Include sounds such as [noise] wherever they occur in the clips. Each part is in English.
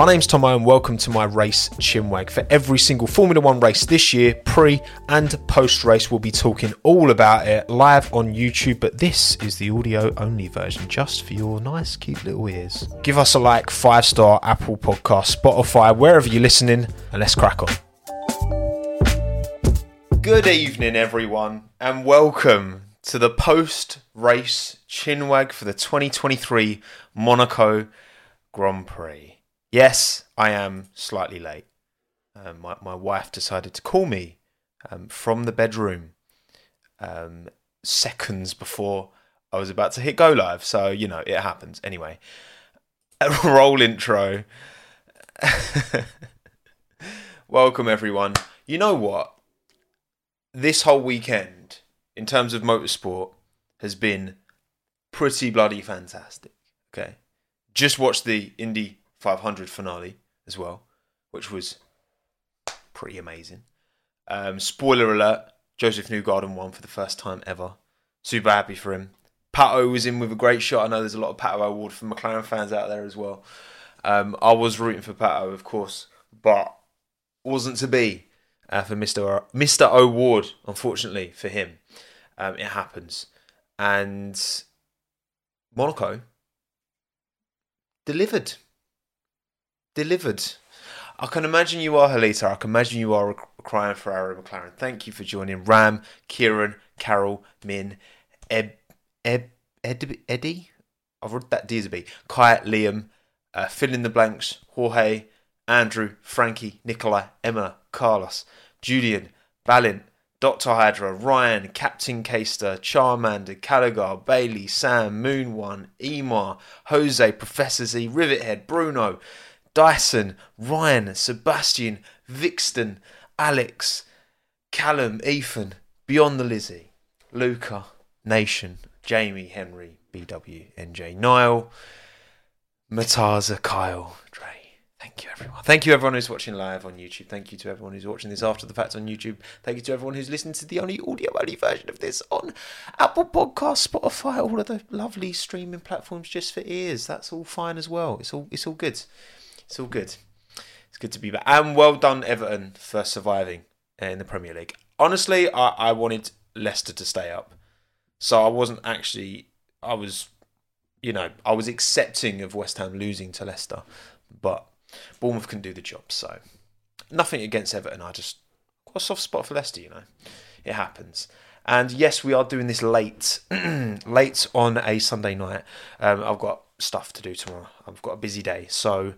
My name's Tommo and welcome to my race chinwag. For every single Formula One race this year, pre and post race, we'll be talking all about it live on YouTube, but this is the audio only version just for your nice, cute little ears. Give us a like, five star Apple Podcast, Spotify, wherever you're listening, and let's crack on. Good evening, everyone, and welcome to the post race chinwag for the 2023 Monaco Grand Prix. Yes, I am slightly late. Um, my, my wife decided to call me um, from the bedroom um, seconds before I was about to hit go live. So, you know, it happens. Anyway, a [laughs] roll intro. [laughs] Welcome, everyone. You know what? This whole weekend, in terms of motorsport, has been pretty bloody fantastic. Okay. Just watched the Indy 500 finale as well, which was pretty amazing. Um, spoiler alert: Joseph Newgarden won for the first time ever. Super happy for him. Pato was in with a great shot. I know there's a lot of Pato O'Ward for McLaren fans out there as well. Um, I was rooting for Pato, of course, but wasn't to be uh, for Mister Mister o- O'Ward. Unfortunately for him, um, it happens, and Monaco delivered delivered. I can imagine you are Helita. I can imagine you are crying for Arrow McLaren. Thank you for joining Ram, Kieran, Carol, Min, Eb, Eb, Ed, Eddie. I've read that D as a B. Liam, uh, fill in the blanks. Jorge, Andrew, Frankie, Nikolai, Emma, Carlos, Julian, Balint, Dr. Hydra, Ryan, Captain Caster, Charmander, Caligar, Bailey, Sam, Moon One, Emar, Jose, Professor Z, Rivethead, Bruno, Dyson, Ryan, Sebastian, Vixton, Alex, Callum, Ethan, Beyond the Lizzie, Luca, Nation, Jamie, Henry, BW, NJ, Niall, Mataza, Kyle, Dre. Thank you, everyone. Thank you, everyone who's watching live on YouTube. Thank you to everyone who's watching this after the fact on YouTube. Thank you to everyone who's listening to the only audio only version of this on Apple Podcasts, Spotify, all of the lovely streaming platforms just for ears. That's all fine as well. It's all it's all good. It's all good. It's good to be back. And well done, Everton, for surviving in the Premier League. Honestly, I, I wanted Leicester to stay up. So I wasn't actually, I was, you know, I was accepting of West Ham losing to Leicester. But Bournemouth can do the job. So nothing against Everton. I just got a soft spot for Leicester, you know. It happens. And yes, we are doing this late, [clears throat] late on a Sunday night. Um, I've got stuff to do tomorrow. I've got a busy day. So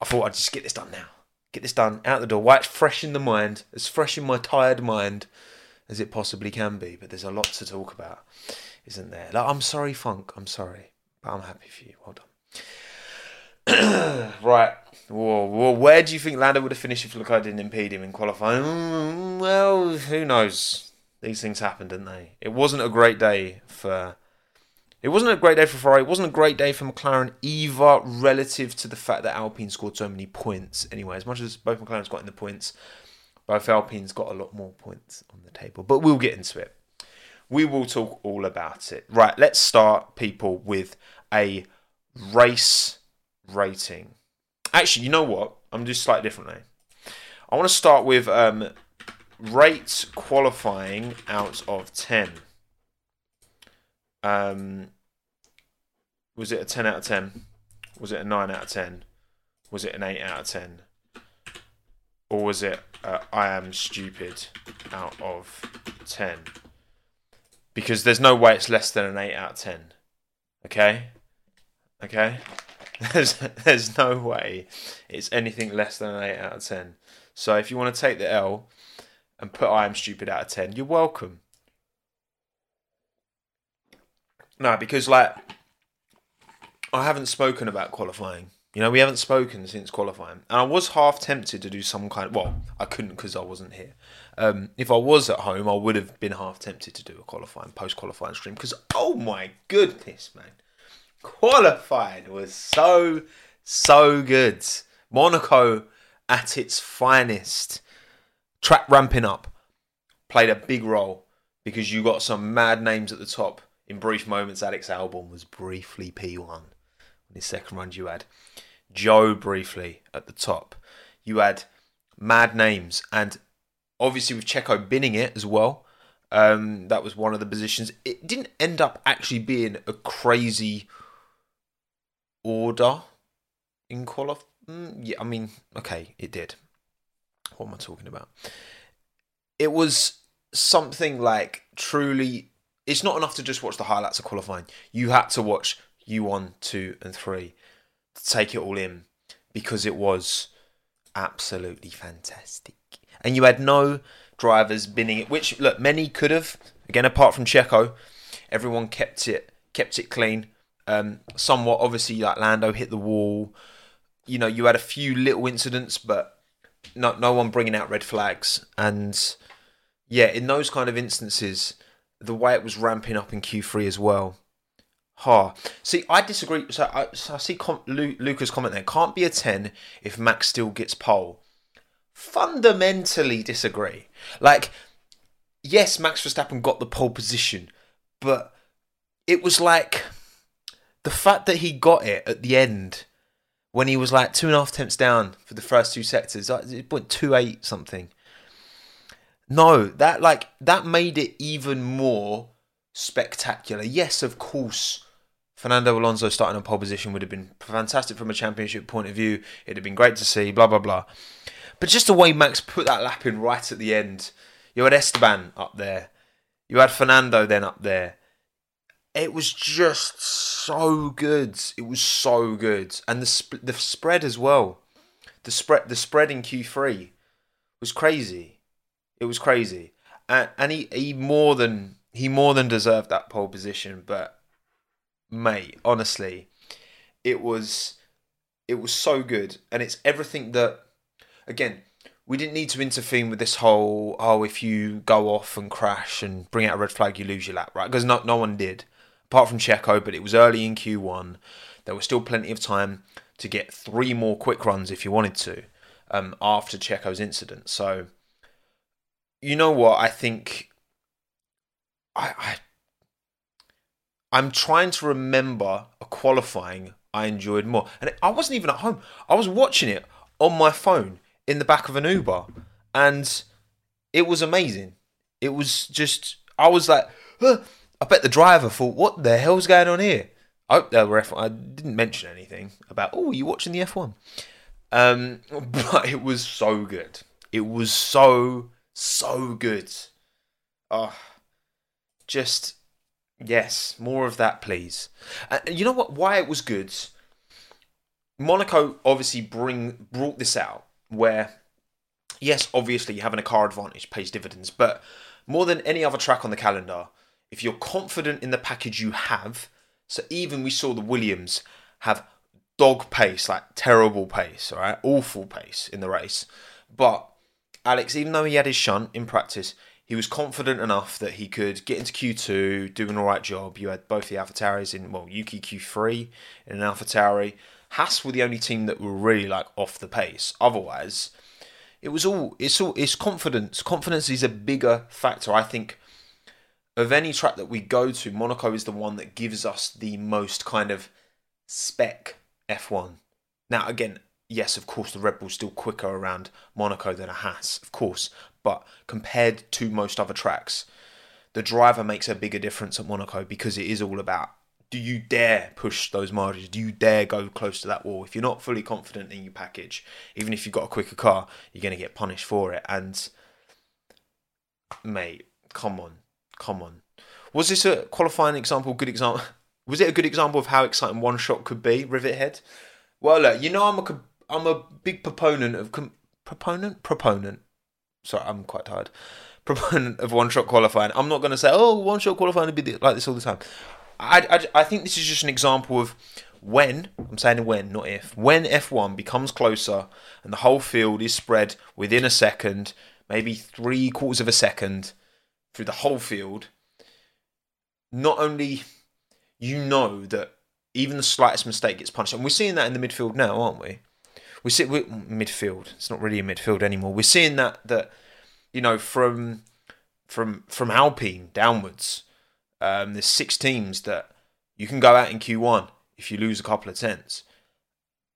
I thought I'd just get this done now. Get this done out the door. While it's fresh in the mind, as fresh in my tired mind as it possibly can be. But there's a lot to talk about, isn't there? Like, I'm sorry, Funk. I'm sorry, but I'm happy for you. Well done. [clears throat] right. Whoa, whoa, where do you think Lando would have finished if Leclerc didn't impede him in qualifying? Mm, well, who knows? These things happen, didn't they? It wasn't a great day for it wasn't a great day for Ferrari. It wasn't a great day for McLaren either, relative to the fact that Alpine scored so many points. Anyway, as much as both McLaren's got in the points, both Alpine's got a lot more points on the table. But we'll get into it. We will talk all about it. Right, let's start, people, with a race rating. Actually, you know what? I'm going to do slightly differently. I want to start with um, rate qualifying out of 10. Um, was it a 10 out of 10? Was it a 9 out of 10? Was it an 8 out of 10? Or was it I am stupid out of 10? Because there's no way it's less than an 8 out of 10. Okay? Okay? [laughs] There's, there's no way it's anything less than an 8 out of 10. So if you want to take the L and put I am stupid out of 10, you're welcome. No, because like I haven't spoken about qualifying. You know, we haven't spoken since qualifying, and I was half tempted to do some kind. Of, well, I couldn't because I wasn't here. Um, if I was at home, I would have been half tempted to do a qualifying, post qualifying stream because oh my goodness, man, qualified was so so good. Monaco at its finest. Track ramping up played a big role because you got some mad names at the top in brief moments, Alex Albon was briefly P1 on his second round. You had Joe briefly at the top. You had mad names, and obviously with Checo binning it as well. Um, that was one of the positions. It didn't end up actually being a crazy order in qualifying. Mm, yeah, I mean, okay, it did. What am I talking about? It was something like truly. It's not enough to just watch the highlights of qualifying. You had to watch Q1, 2, and 3 to take it all in because it was absolutely fantastic. And you had no drivers binning it, which look many could have. Again, apart from Checo, everyone kept it kept it clean. Um, somewhat obviously, like Lando hit the wall. You know, you had a few little incidents, but no no one bringing out red flags. And yeah, in those kind of instances, the way it was ramping up in Q3 as well. Ha. See, I disagree. So I, so I see com- Lu- Luca's comment there. Can't be a 10 if Max still gets pole. Fundamentally disagree. Like, yes, Max Verstappen got the pole position, but it was like the fact that he got it at the end when he was like two and a half tenths down for the first two sectors, like it went two eight something. No, that like that made it even more spectacular. Yes, of course, Fernando Alonso starting on pole position would have been fantastic from a championship point of view. It'd have been great to see, blah, blah, blah. But just the way Max put that lap in right at the end, you had Esteban up there, you had Fernando then up there. It was just so good. It was so good, and the sp- the spread as well. The spread the spread in Q three was crazy. It was crazy, and and he, he more than he more than deserved that pole position. But mate, honestly, it was it was so good, and it's everything that again we didn't need to intervene with this whole oh if you go off and crash and bring out a red flag you lose your lap right because no no one did apart from Checo, but it was early in Q1. There was still plenty of time to get three more quick runs if you wanted to um, after Checo's incident. So, you know what? I think I, I I'm trying to remember a qualifying I enjoyed more. And I wasn't even at home. I was watching it on my phone in the back of an Uber. And it was amazing. It was just, I was like, huh. I bet the driver thought, what the hell's going on here? I, uh, I didn't mention anything about, oh, you watching the F1? Um, [laughs] but it was so good. It was so, so good. Oh, just Yes, more of that, please. And you know what? Why it was good. Monaco obviously bring brought this out where, yes, obviously having a car advantage pays dividends, but more than any other track on the calendar, if you're confident in the package you have, so even we saw the Williams have dog pace, like terrible pace, all right, awful pace in the race, but Alex, even though he had his shunt in practice, he was confident enough that he could get into Q2, do an alright job. You had both the AlphaTauris in, well, Yuki Q3 in an AlphaTauri. Haas were the only team that were really like off the pace. Otherwise, it was all it's all it's confidence. Confidence is a bigger factor. I think of any track that we go to, Monaco is the one that gives us the most kind of spec F1. Now, again, yes, of course, the Red Bull's still quicker around Monaco than a Haas, of course but compared to most other tracks, the driver makes a bigger difference at Monaco because it is all about do you dare push those margins? Do you dare go close to that wall? If you're not fully confident in your package, even if you've got a quicker car, you're going to get punished for it. And, mate, come on. Come on. Was this a qualifying example, good example? [laughs] Was it a good example of how exciting one shot could be, Rivethead? Well, look, you know I'm a, I'm a big proponent of... Com- proponent? Proponent sorry, I'm quite tired. Proponent of one shot qualifying. I'm not going to say, oh, one shot qualifying would be like this all the time. I, I, I think this is just an example of when, I'm saying when, not if, when F1 becomes closer and the whole field is spread within a second, maybe three quarters of a second through the whole field, not only you know that even the slightest mistake gets punished, and we're seeing that in the midfield now, aren't we? We see we, midfield. It's not really a midfield anymore. We're seeing that that you know from from from Alpine downwards. Um, there's six teams that you can go out in Q1 if you lose a couple of tenths.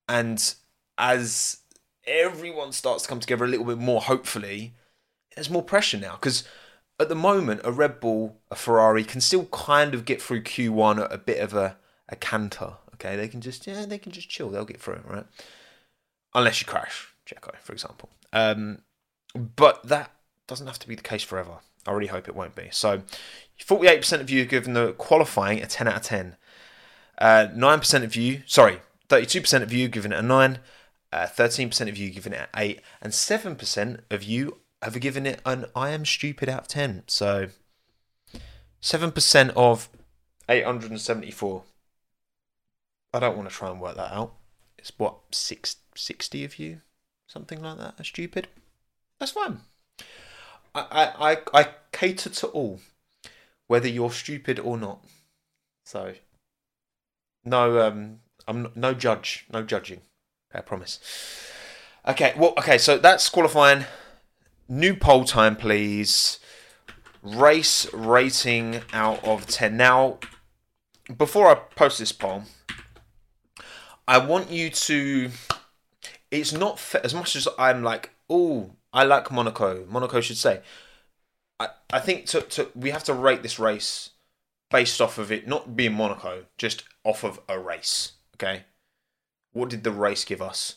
And as everyone starts to come together a little bit more, hopefully, there's more pressure now because at the moment, a Red Bull, a Ferrari can still kind of get through Q1 at a bit of a, a canter. Okay, they can just yeah, they can just chill. They'll get through it, right? Unless you crash, Checo, for example. Um, but that doesn't have to be the case forever. I really hope it won't be. So, 48% of you given the qualifying a 10 out of 10. Uh, 9% of you, sorry, 32% of you given it a 9. Uh, 13% of you giving it an 8. And 7% of you have given it an I am stupid out of 10. So, 7% of 874. I don't want to try and work that out. It's what, six, 60 of you? Something like that are stupid? That's fine. I, I, I cater to all, whether you're stupid or not. So, no, um, I'm no judge, no judging. I promise. Okay, well, okay, so that's qualifying. New poll time, please. Race rating out of 10. Now, before I post this poll, I want you to. It's not as much as I'm like, oh, I like Monaco. Monaco should say. I, I think to, to we have to rate this race based off of it not being Monaco, just off of a race. Okay, what did the race give us?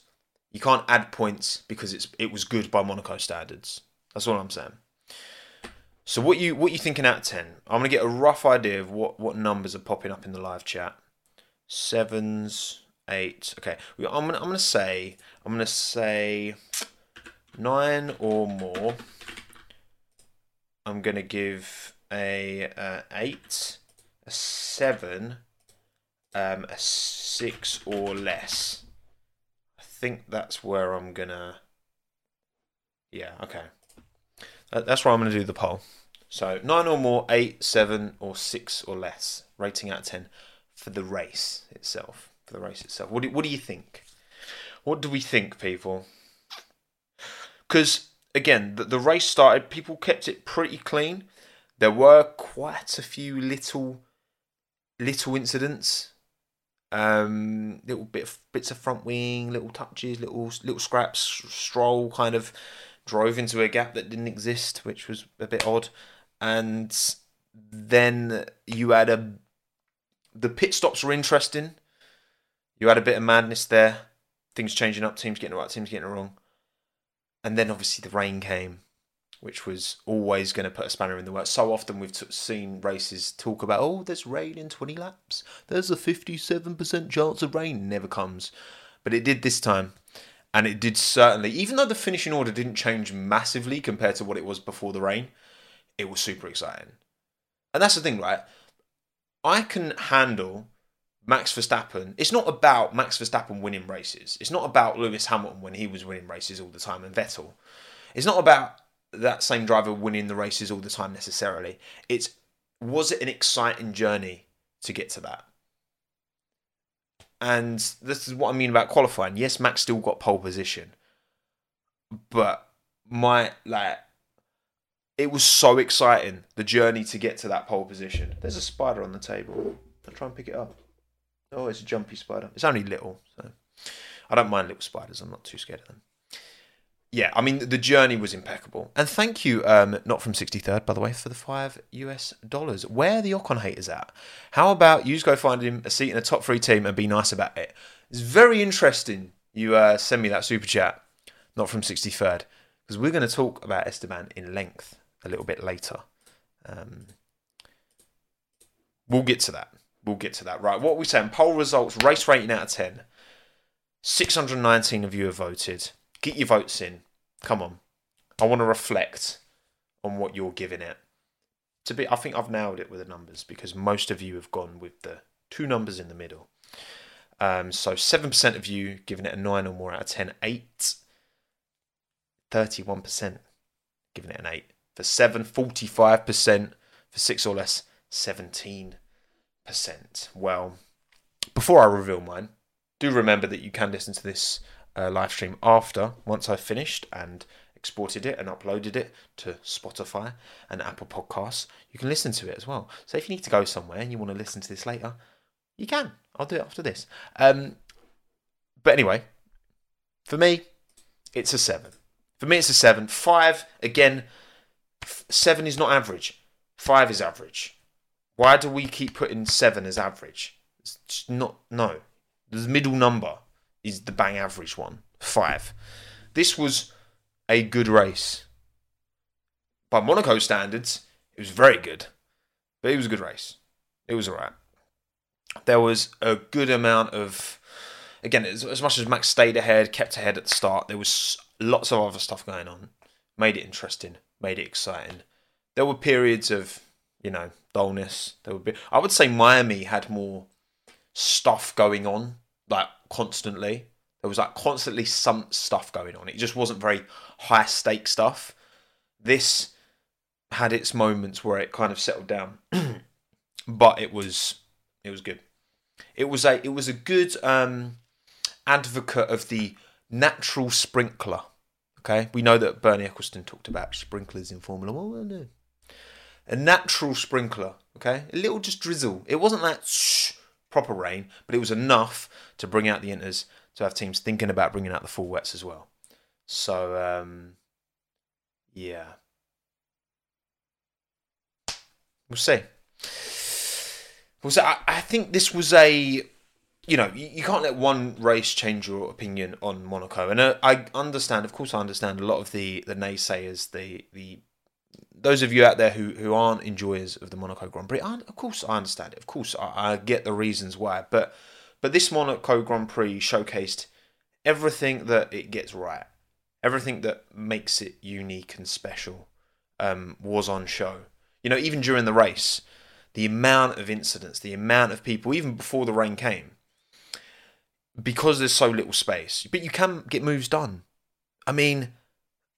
You can't add points because it's it was good by Monaco standards. That's all I'm saying. So what you what you thinking out of ten? I'm gonna get a rough idea of what what numbers are popping up in the live chat. Sevens, eight. Okay, I'm gonna I'm gonna say I'm gonna say nine or more, I'm to give a eight, a seven, um, a six or less. I think that's where I'm to. Yeah, okay. That's where I'm to do the poll. So nine or more, eight, seven, or six or less. Rating out of ten for the race itself. For the race itself. What do, what do you think? What do we think, people? because again, the, the race started. People kept it pretty clean. There were quite a few little little incidents, um, little bit of, bits of front wing, little touches, little little scraps. Stroll kind of drove into a gap that didn't exist, which was a bit odd. And then you had a the pit stops were interesting. You had a bit of madness there. Things changing up, teams getting right, teams getting it wrong. And then obviously the rain came, which was always going to put a spanner in the works. So often we've t- seen races talk about, oh, there's rain in 20 laps. There's a 57% chance of rain. Never comes. But it did this time. And it did certainly, even though the finishing order didn't change massively compared to what it was before the rain, it was super exciting. And that's the thing, right? I can handle Max Verstappen, it's not about Max Verstappen winning races. It's not about Lewis Hamilton when he was winning races all the time and Vettel. It's not about that same driver winning the races all the time necessarily. It's was it an exciting journey to get to that? And this is what I mean about qualifying. Yes, Max still got pole position. But my like it was so exciting the journey to get to that pole position. There's a spider on the table. I'll try and pick it up. Oh, it's a jumpy spider. It's only little, so I don't mind little spiders. I'm not too scared of them. Yeah, I mean the journey was impeccable, and thank you, um, not from 63rd, by the way, for the five US dollars. Where the Ocon haters at? How about you go find him a seat in a top three team and be nice about it? It's very interesting. You uh, send me that super chat, not from 63rd, because we're going to talk about Esteban in length a little bit later. Um, we'll get to that we'll get to that. Right, what are we saying? Poll results, race rating out of 10. 619 of you have voted. Get your votes in. Come on. I want to reflect on what you're giving it. To be, I think I've nailed it with the numbers because most of you have gone with the two numbers in the middle. Um, so 7% of you giving it a 9 or more out of 10. 8. 31% giving it an 8. For 7, 45%. For 6 or less, 17 percent. Well, before I reveal mine, do remember that you can listen to this uh, live stream after once I've finished and exported it and uploaded it to Spotify and Apple Podcasts. You can listen to it as well. So if you need to go somewhere and you want to listen to this later, you can. I'll do it after this. Um, But anyway, for me, it's a seven. For me, it's a seven. Five, again, f- seven is not average. Five is average. Why do we keep putting seven as average? It's not, no. The middle number is the bang average one. Five. This was a good race. By Monaco standards, it was very good. But it was a good race. It was alright. There was a good amount of again, as, as much as Max stayed ahead, kept ahead at the start, there was lots of other stuff going on. Made it interesting, made it exciting. There were periods of, you know, dullness. There would be. I would say Miami had more stuff going on, like constantly. There was like constantly some stuff going on. It just wasn't very high stake stuff. This had its moments where it kind of settled down, [clears throat] but it was it was good. It was a it was a good um, advocate of the natural sprinkler. Okay, we know that Bernie Ecclestone talked about sprinklers in Formula One. A natural sprinkler. Okay, a little just drizzle. It wasn't that shh, proper rain, but it was enough to bring out the inters to have teams thinking about bringing out the full wets as well. So um, yeah, we'll see. We'll see. I, I think this was a you know, you, you, can't let one race change your opinion on Monaco. And uh, I understand, of course, I understand a lot of the the naysayers, the the those of you out there who, who aren't enjoyers of the Monaco Grand Prix. Of course, I understand it. Of course, I, I get the reasons why. But but this Monaco Grand Prix showcased everything that it gets right, everything that makes it unique and special um, was on show. You know, even during the race, the amount of incidents, the amount of people, even before the rain came because there's so little space. But you can get moves done. I mean,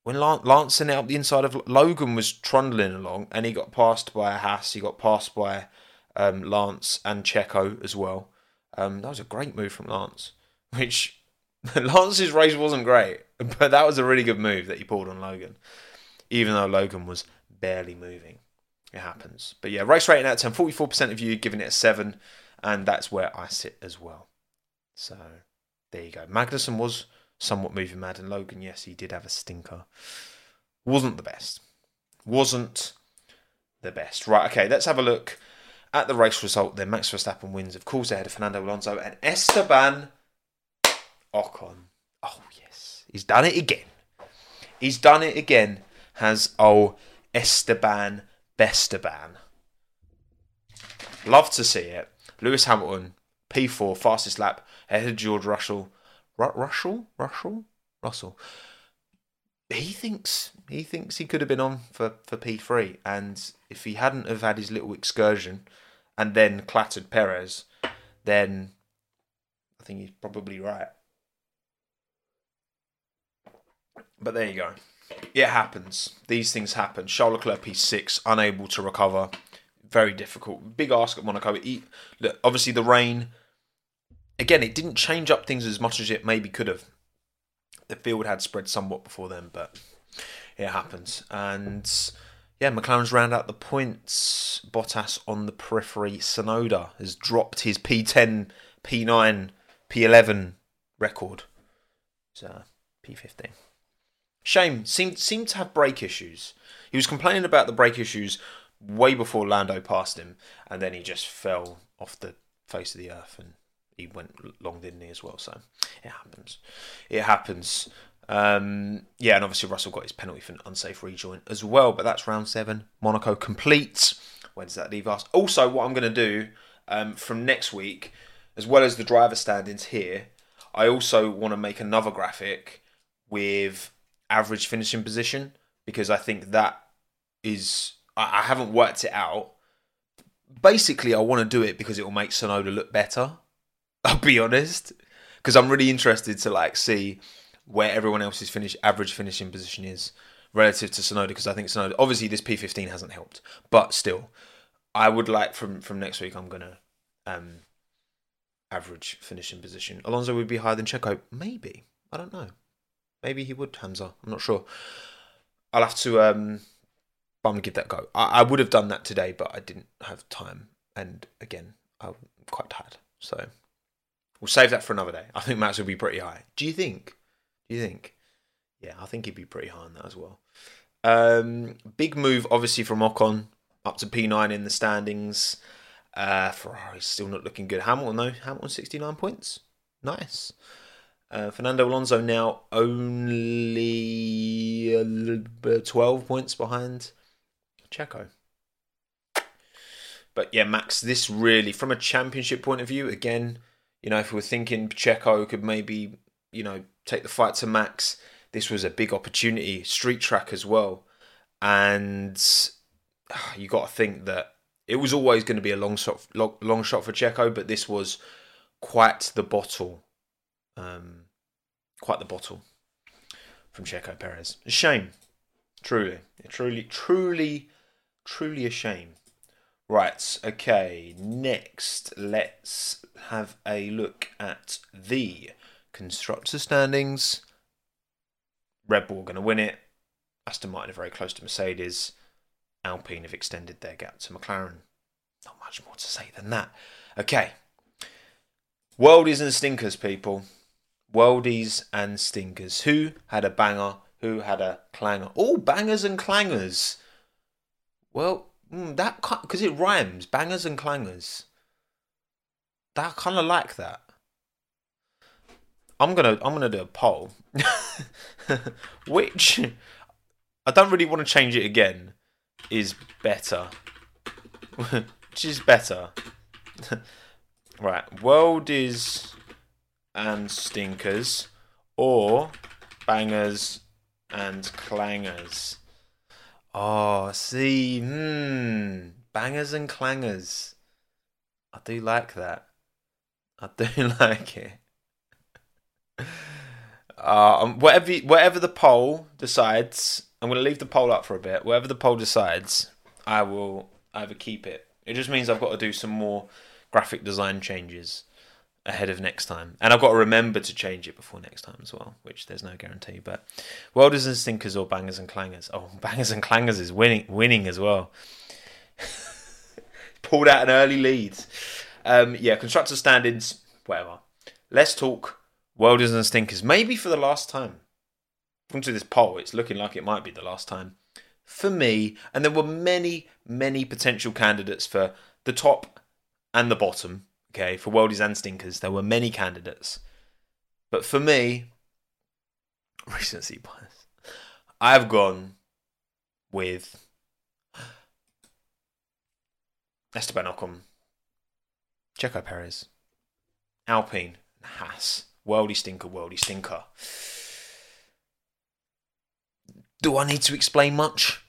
when Lance sent it up the inside of Logan was trundling along, and he got passed by a Haas. He got passed by um, Lance and Checo as well. Um, that was a great move from Lance. [laughs] Which [laughs] Lance's race wasn't great, [laughs] but that was a really good move that he pulled on Logan, even though Logan was barely moving. It happens. But yeah, race rating out of 10, 44% of you giving it a 7, and that's where I sit as well. So there you go. Magnussen was somewhat moving mad, and Logan, yes, he did have a stinker. Wasn't the best. Wasn't the best. Right, okay, let's have a look at the race result then. Max Verstappen wins, of course, ahead of Fernando Alonso and Esteban Ocon. Oh, yes. He's done it again. He's done it again. Has oh Esteban Bestaban. Love to see it. Lewis Hamilton, P4, fastest lap, ahead of George Russell. Ru- Russell? Russell? Russell. He thinks he thinks he could have been on for, for P three, and if he hadn't have had his little excursion, and then clattered Perez, then I think he's probably right. But there you go. It happens. These things happen. Charles Leclerc P6, unable to recover. Very difficult. Big ask at Monaco. He, look, obviously, the rain again, it didn't change up things as much as it maybe could have. The field had spread somewhat before then, but it happens. And yeah, McLaren's round out the points. Bottas on the periphery. Tsunoda has dropped his P10, P9, P11 record. So P15. Shame seemed seemed to have brake issues. He was complaining about the brake issues way before Lando passed him, and then he just fell off the face of the earth and he went long, didn't he, as well? So it happens. It happens. Um, yeah, and obviously Russell got his penalty for an unsafe rejoin as well, but that's round seven. Monaco complete. Where does that leave us? Also, what I'm going to do um, from next week, as well as the driver standings here, I also want to make another graphic with average finishing position because I think that is I, I haven't worked it out. Basically, I want to do it because it will make Tsunoda look better I'll be honest, because I'm really interested to like see where everyone else's finish average finishing position is relative to Tsunoda. Because I think Tsunoda, obviously, this P15 hasn't helped, but still, I would like from from next week. I'm gonna um average finishing position. Alonso would be higher than Checo, maybe. I don't know. Maybe he would. Hamza, I'm not sure. I'll have to um. I'm gonna give that go. I, I would have done that today, but I didn't have time, and again, I'm quite tired. So We'll save that for another day. I think Max will be pretty high. Do you think? Do you think? Yeah, I think he'd be pretty high on that as well. Um, big move, obviously, from Ocon up to P9 in the standings. Uh, Ferrari's still not looking good. Hamilton, though, Hamilton 69 points. Nice. Uh, Fernando Alonso now only uh, 12 points behind Checo. But yeah, Max, this really, from a championship point of view, again, you know, if we are thinking Checo could maybe, you know, take the fight to Max, this was a big opportunity. Street track as well. And you got to think that it was always going to be a long shot, long shot for Checo, but this was quite the bottle. Um, quite the bottle from Checo Perez. A shame. Truly. Truly, truly, truly a shame. Right, okay. Next, let's have a look at the constructor standings. Red Bull going to win it. Aston Martin are very close to Mercedes. Alpine have extended their gap to McLaren. Not much more to say than that. Okay. Worldies and stinkers, people. Worldies and stinkers. Who had a banger? Who had a clanger? All bangers and clangers. Well, mm, that because it rhymes. Bangers and clangers. That kind of like that. I'm gonna I'm gonna do a poll, [laughs] which I don't really want to change it again. Is better, [laughs] which is better. [laughs] right, worldies and stinkers, or bangers and clangers. Oh, see, hmm, bangers and clangers. I do like that. I do [laughs] like it. Uh, um, whatever whatever the poll decides, I'm going to leave the poll up for a bit. Whatever the poll decides, I will either keep it. It just means I've got to do some more graphic design changes ahead of next time, and I've got to remember to change it before next time as well, which there's no guarantee. But welders and stinkers or bangers and clangers. Oh, [laughs] bangers and clangers is winning winning as well. [laughs] Pulled out an early lead. Um, yeah, constructor standings, whatever. Let's talk welders and stinkers. Maybe for the last time. According to this poll, it's looking like it might be the last time for me. And there were many, many potential candidates for the top and the bottom. Okay, for worldies and stinkers, there were many candidates. But for me, [laughs] recency bias, I've gone with Esteban Ocon, Checo Perez, Alpine, Haas. Worldy stinker, worldy stinker. Do I need to explain much?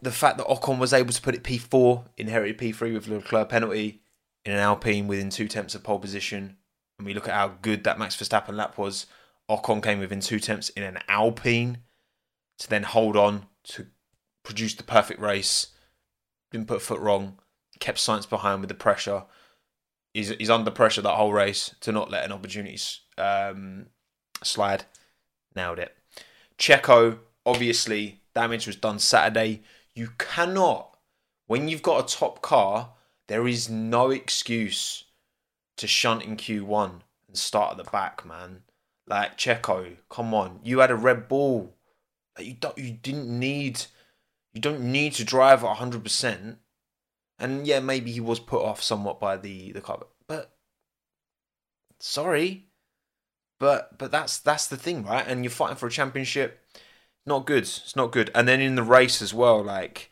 The fact that Ocon was able to put it P4, inherited P3 with Leclerc penalty in an Alpine within two tenths of pole position, and we look at how good that Max Verstappen lap was, Ocon came within two tenths in an Alpine to then hold on to produce the perfect race. Didn't put foot wrong, kept Sainz behind with the pressure, he's he's under pressure that whole race to not let an opportunity um, slide. Nailed it. Checo, obviously, damage was done Saturday. You cannot, when you've got a top car, there is no excuse to shunt in Q1 and start at the back, man. Like Checo, come on, you had a Red Bull. You don't, you didn't need, you don't need to drive at hundred percent and yeah, maybe he was put off somewhat by the the car, but sorry, but but that's that's the thing, right? And you're fighting for a championship. Not good. It's not good. And then in the race as well, like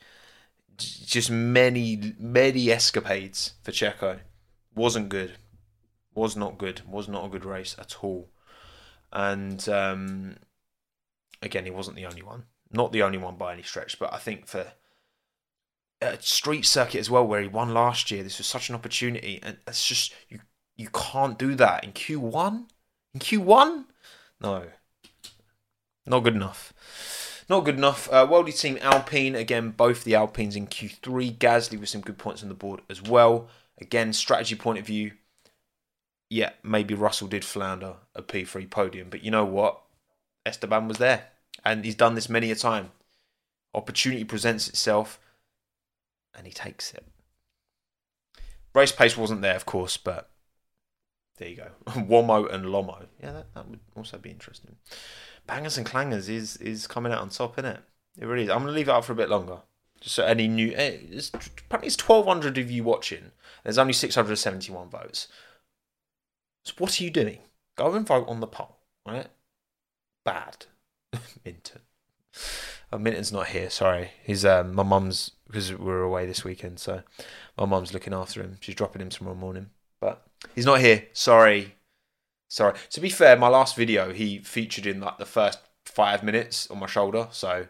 just many many escapades for Checo. Wasn't good. Was not good. Was not a good race at all. And um, again, he wasn't the only one. Not the only one by any stretch, but I think for a street circuit as well, where he won last year. This was such an opportunity, and it's just you you can't do that in Q one. In Q one, no, not good enough. Not good enough. Uh, Worldy team Alpine again. Both the Alpines in Q three. Gasly with some good points on the board as well. Again, strategy point of view. Yeah, maybe Russell did flounder a P3 podium, but you know what? Esteban was there, and he's done this many a time. Opportunity presents itself and he takes it. Race pace wasn't there, of course, but there you go. [laughs] Womo and Lomo. Yeah, that, that would also be interesting. Bangers and Clangers is is coming out on top, isn't it? It really is. I'm gonna leave it up for a bit longer. Just so any new, eh, it's, apparently it's 1,200 of you watching. There's only 671 votes. So what are you doing? Go and vote on the poll, right? Bad, [laughs] Minton. Oh, Minton's not here. Sorry, he's um, my mum's because we're away this weekend. So my mum's looking after him. She's dropping him tomorrow morning, but he's not here. Sorry, sorry. To be fair, my last video he featured in like the first five minutes on my shoulder. So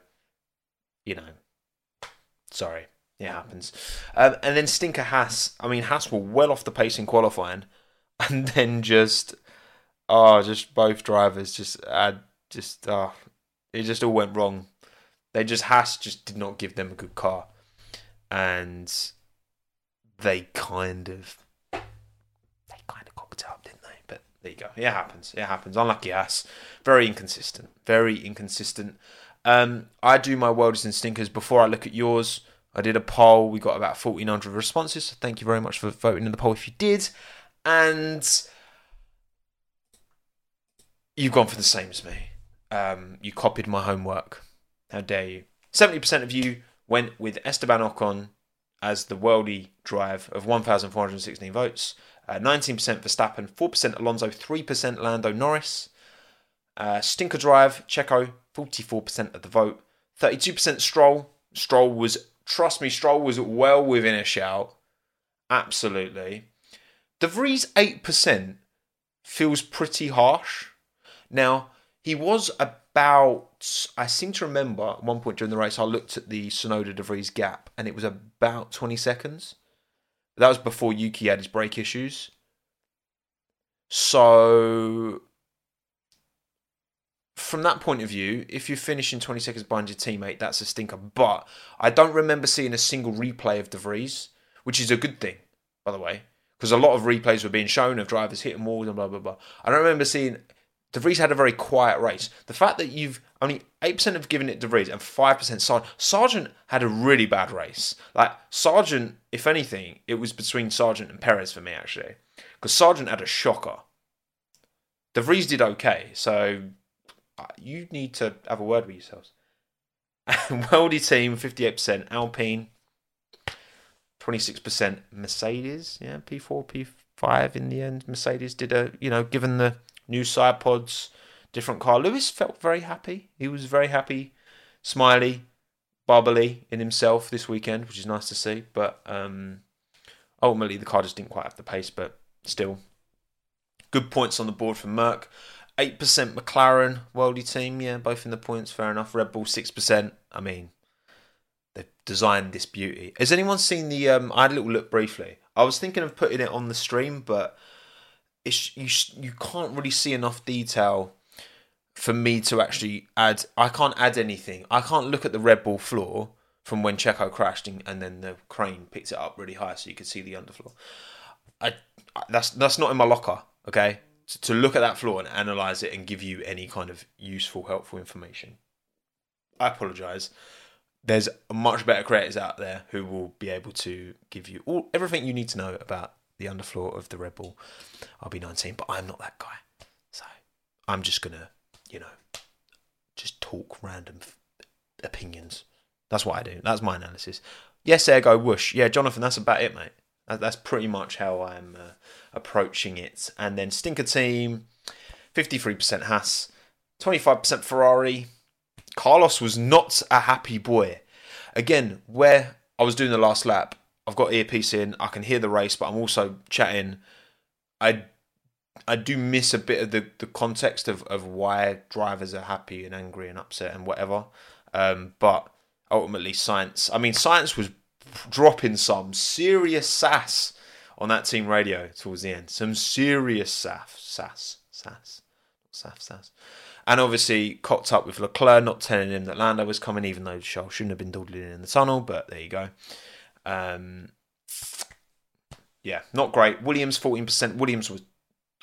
you know, sorry, it happens. Um, and then Stinker Haas. I mean, Haas were well off the pace in qualifying, [laughs] and then just oh, just both drivers just had just oh, it just all went wrong they just Haas just did not give them a good car, and they kind of they kind of cocked it up, didn't they? But there you go. It happens. It happens. Unlucky Haas. Very inconsistent. Very inconsistent. Um, I do my worldies and stinkers before I look at yours. I did a poll. We got about 1,400 responses. So thank you very much for voting in the poll if you did. And you've gone for the same as me. Um, you copied my homework. How dare you? 70% of you went with Esteban Ocon as the worldy drive of 1,416 votes. Uh, 19% for Verstappen, 4% Alonso, 3% Lando Norris. Uh, Stinker Drive, Checo, 44% of the vote. 32% Stroll. Stroll was, trust me, Stroll was well within a shout. Absolutely. De Vries, 8% feels pretty harsh. Now, he was about, I seem to remember at one point during the race, I looked at the Tsunoda De Vries gap and it was about 20 seconds. That was before Yuki had his brake issues. So, from that point of view, if you're finishing 20 seconds behind your teammate, that's a stinker. But I don't remember seeing a single replay of De Vries, which is a good thing, by the way, because a lot of replays were being shown of drivers hitting walls and blah, blah, blah. I don't remember seeing De Vries had a very quiet race. The fact that you've only 8% have given it Vries and 5% Sargent. Sargent had a really bad race. Like, Sargent, if anything, it was between Sargent and Perez for me, actually. Because Sargent had a shocker. De did okay, so uh, you need to have a word with yourselves. [laughs] Worldy team, 58%. Alpine, 26%. Mercedes, yeah, P4, P5 in the end. Mercedes did a, you know, given the new side pods, different car. Lewis felt very happy. He was very happy, smiley, bubbly in himself this weekend, which is nice to see. But um, ultimately, the car just didn't quite have the pace, but still. Good points on the board for Merc. 8% McLaren, worldy team, yeah, both in the points, fair enough. Red Bull, 6%. I mean, they've designed this beauty. Has anyone seen the. Um, I had a little look briefly. I was thinking of putting it on the stream, but it's you you can't really see enough detail for me to actually add. I can't add anything. I can't look at the Red Bull floor from when Checo crashed and, and then the crane picked it up really high so you could see the underfloor. I, I that's that's not in my locker. Okay, to, to look at that floor and analyze it and give you any kind of useful, helpful information. I apologize. There's much better creators out there who will be able to give you all everything you need to know about the underfloor of the Red Bull RB19, but I'm not that guy. So I'm just going to, you know, just talk random f- opinions. That's what I do. That's my analysis. Yes, ergo whoosh. Yeah, Jonathan, that's about it, mate. That's pretty much how I'm uh, approaching it. And then Stinker Team, 53% Haas, 25% Ferrari. Carlos was not a happy boy. Again, where I was doing the last lap, I've got earpiece in, I can hear the race, but I'm also chatting. I I do miss a bit of the, the context of, of why drivers are happy and angry and upset and whatever. Um, but ultimately, Sainz. I mean, Sainz was dropping some serious sass on that team radio towards the end. Some serious sass, sass, sass, sass, sass. And obviously, cocked up with Leclerc, not telling him that Lando was coming, even though Charles shouldn't have been dawdling in the tunnel. But there you go. Um, yeah, not great. Williams, 14%. Williams was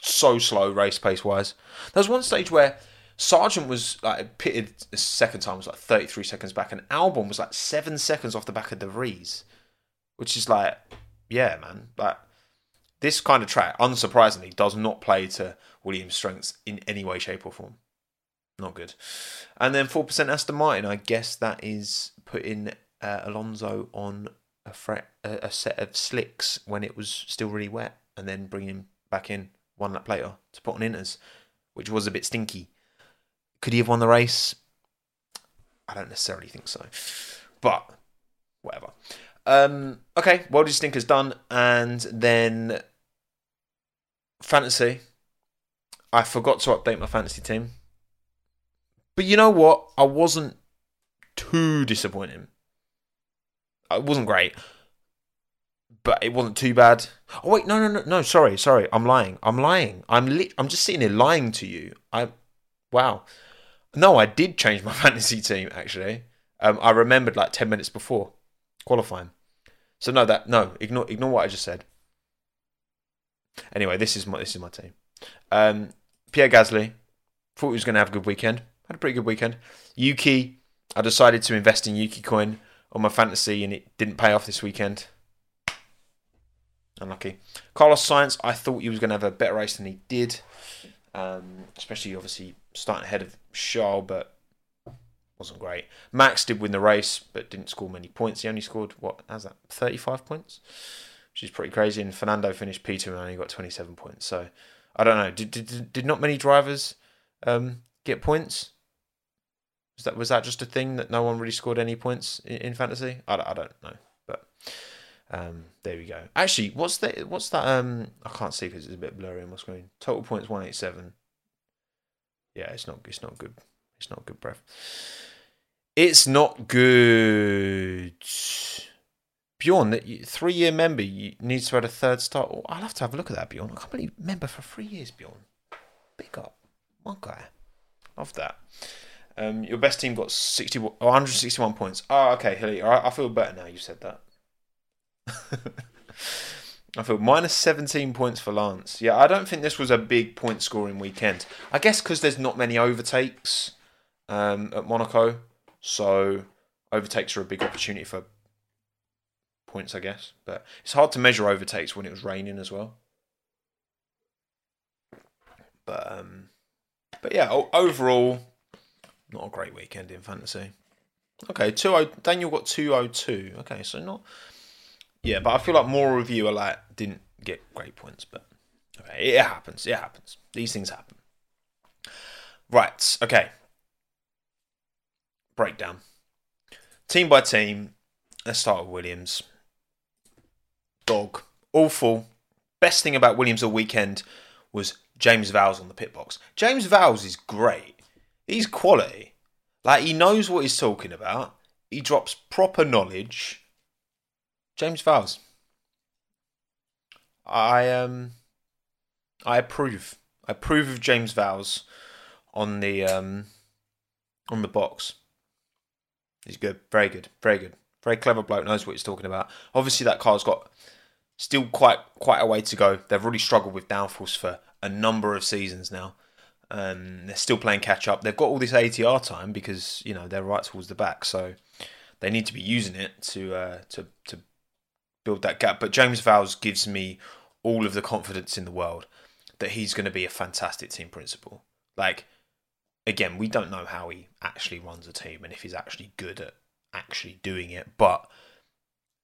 so slow race pace wise. There was one stage where Sargent was like pitted the second time was like 33 seconds back, and Albon was like seven seconds off the back of De Vries, which is like, yeah, man. But This kind of track, unsurprisingly, does not play to Williams' strengths in any way, shape, or form. Not good. And then 4% Aston Martin, I guess that is putting uh, Alonso on a, a set of slicks when it was still really wet and then bringing him back in one lap later to put on inters, which was a bit stinky. Could he have won the race? I don't necessarily think so. But whatever. Um, okay, World Stinkers done. And then fantasy. I forgot to update my fantasy team. But you know what? I wasn't too disappointing. It wasn't great, but it wasn't too bad. Oh wait, no, no, no, no. Sorry, sorry. I'm lying. I'm lying. I'm li- I'm just sitting here lying to you. I, wow. No, I did change my [laughs] fantasy team actually. Um, I remembered like ten minutes before qualifying. So no, that no. Ignore ignore what I just said. Anyway, this is my this is my team. Um, Pierre Gasly thought he was going to have a good weekend. Had a pretty good weekend. Yuki, I decided to invest in Yuki coin on my fantasy and it didn't pay off this weekend. Unlucky. Carlos Sainz, I thought he was going to have a better race than he did. Um, especially, obviously, starting ahead of Charles, but wasn't great. Max did win the race, but didn't score many points. He only scored, what, how's that, 35 points? Which is pretty crazy. And Fernando finished P2 and only got 27 points. So, I don't know. Did, did, did not many drivers um, get points? Was that was that just a thing that no one really scored any points in, in fantasy? I, I don't know, but um, there we go. Actually, what's that? What's that? Um, I can't see because it's a bit blurry on my screen. Total points one eight seven. Yeah, it's not. It's not good. It's not good, breath. It's not good. Bjorn, that three year member you needs to add a third start. Oh, I'll have to have a look at that, Bjorn. I can't believe member for three years, Bjorn. Big up, one guy. Love that. Um, your best team got 60, 161 points. Oh, okay, Hilly. I, I feel better now you said that. [laughs] I feel minus 17 points for Lance. Yeah, I don't think this was a big point scoring weekend. I guess because there's not many overtakes um, at Monaco. So overtakes are a big opportunity for points, I guess. But it's hard to measure overtakes when it was raining as well. But um, but yeah, overall, not a great weekend in fantasy. Okay, two oh Daniel got two oh two. Okay, so not yeah, but I feel like more of you are like didn't get great points, but okay, it happens. It happens. These things happen. Right. Okay. Breakdown. Team by team. Let's start with Williams. Dog. Awful. Best thing about Williams all weekend was James Vowles on the pit box. James Vowles is great. He's quality. Like he knows what he's talking about. He drops proper knowledge. James Vowles. I um I approve. I approve of James Vowles on the um on the box. He's good. Very good. Very good. Very clever bloke, knows what he's talking about. Obviously that car's got still quite quite a way to go. They've really struggled with downforce for a number of seasons now. Um, they're still playing catch up. They've got all this ATR time because you know they're right towards the back, so they need to be using it to uh, to to build that gap. But James Vowles gives me all of the confidence in the world that he's going to be a fantastic team principal. Like again, we don't know how he actually runs a team and if he's actually good at actually doing it, but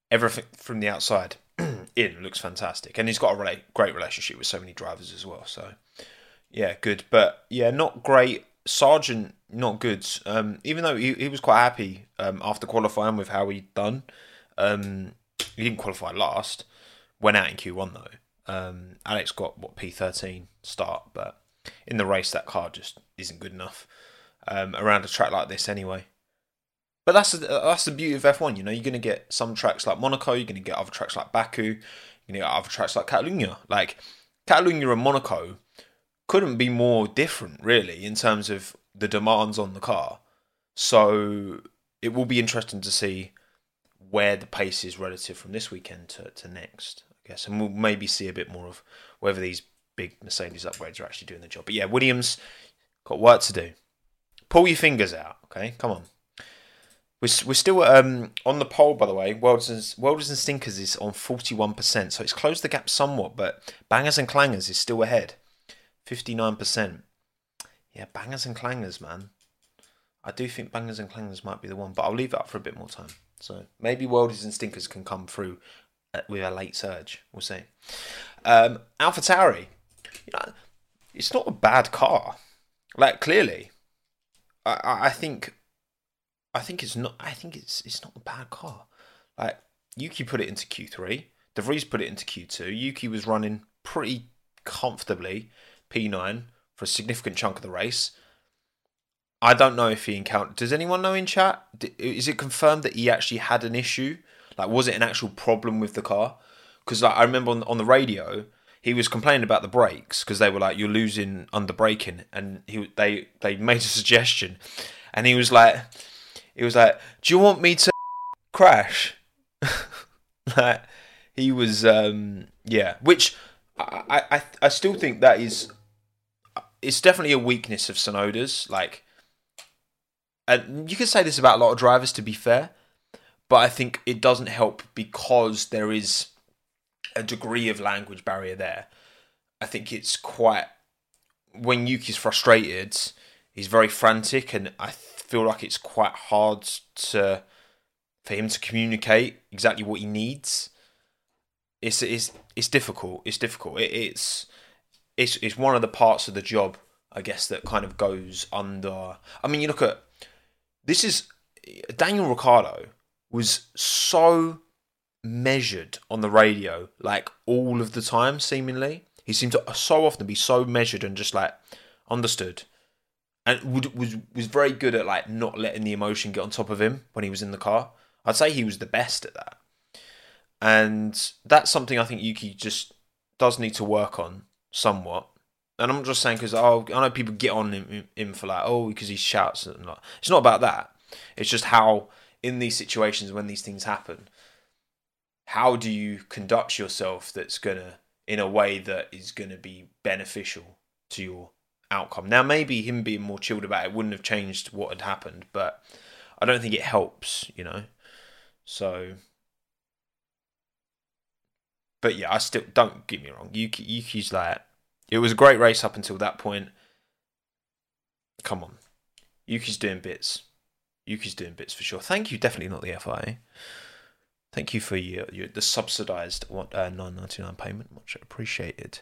everything from the outside [clears throat] in looks fantastic, and he's got a great relationship with so many drivers as well. So yeah, good. But yeah, not great. Sargent, not good. Um, even though he, he was quite happy um, after qualifying with how he'd done. Um, he didn't qualify last. Went out in Q1 though. Um, Alex got what P13 start, but in the race that car just isn't good enough um, around a track like this anyway. But that's that's the beauty of F1. You know, you're going to get some tracks like Monaco. You're going to get other tracks like Baku. You're going to get other tracks like Catalunya. Like Catalunya and Monaco couldn't be more different, really, in terms of the demands on the car. So it will be interesting to see where the pace is relative from this weekend to, to next, I guess. And we'll maybe see a bit more of whether these big Mercedes upgrades are actually doing the job. But yeah, Williams got work to do. Pull your fingers out, okay? Come on. We're, we're still um, on the poll, by the way. Welders and, Stinkers is on 41%, so it's closed the gap somewhat, but Bangers and Clangers is still ahead. 59%. Yeah, Bangers and Clangers, man. I do think Bangers and Clangers might be the one, but I'll leave it up for a bit more time. So maybe Worldies and Stinkers can come through uh, with a late surge. We'll see. Um, Alpha Tauri, you know, it's not a bad car. Like clearly, I, I think I think it's not. I think it's it's not a bad car. Like Yuki put it into Q three. De Vries put it into Q two. Yuki was running pretty comfortably P nine for a significant chunk of the race. I don't know if he encountered. Does anyone know in chat? Is it confirmed that he actually had an issue? Like, was it an actual problem with the car? Because like, I remember on on the radio, he was complaining about the brakes because they were like, "You're losing under braking," and he they they [laughs] made a suggestion, and he was like, he was like, "Do you want me to [laughs] crash?" [laughs] like he was, um, yeah. Which I, I I still think that is, it's definitely a weakness of Tsunoda's. Like, and you can say this about a lot of drivers, to be fair, but I think it doesn't help because there is a degree of language barrier there. I think it's quite when Yuki's frustrated, he's very frantic, and I feel like it's quite hard to for him to communicate exactly what he needs. It's it's it's difficult. It's difficult. It, it's it's it's one of the parts of the job, I guess, that kind of goes under. I mean, you look at this is Daniel Ricciardo was so measured on the radio, like all of the time, seemingly. He seemed to so often be so measured and just like understood and would, was was very good at like not letting the emotion get on top of him when he was in the car. I'd say he was the best at that, and that's something I think Yuki just does need to work on somewhat. And I'm just saying because oh, I know people get on him, him for like oh because he shouts and like it's not about that. It's just how in these situations when these things happen, how do you conduct yourself that's gonna in a way that is gonna be beneficial to your outcome. Now, maybe him being more chilled about it wouldn't have changed what had happened, but I don't think it helps, you know. So, but yeah, I still don't get me wrong. Yuki, Yuki's like it was a great race up until that point. Come on, Yuki's doing bits. Yuki's doing bits for sure. Thank you, definitely not the FIA. Thank you for your, your the subsidised uh, nine ninety nine payment, much appreciated.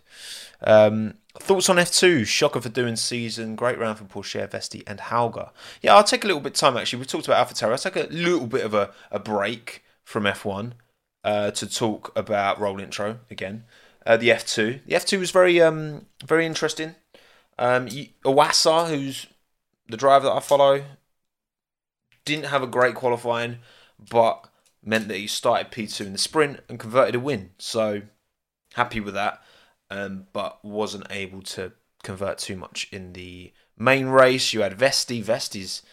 Um, thoughts on F two? Shocker for doing season. Great round for Pourchaire, Vesti, and Hauger. Yeah, I'll take a little bit of time actually. We've talked about AlphaTauri. I'll take a little bit of a, a break from F one uh, to talk about roll intro again. Uh, the F two. The F two was very um very interesting. Um, Iwasa, who's the driver that I follow, didn't have a great qualifying, but meant that he started P2 in the sprint and converted a win. So happy with that, um, but wasn't able to convert too much in the main race. You had Vesti. Vesti's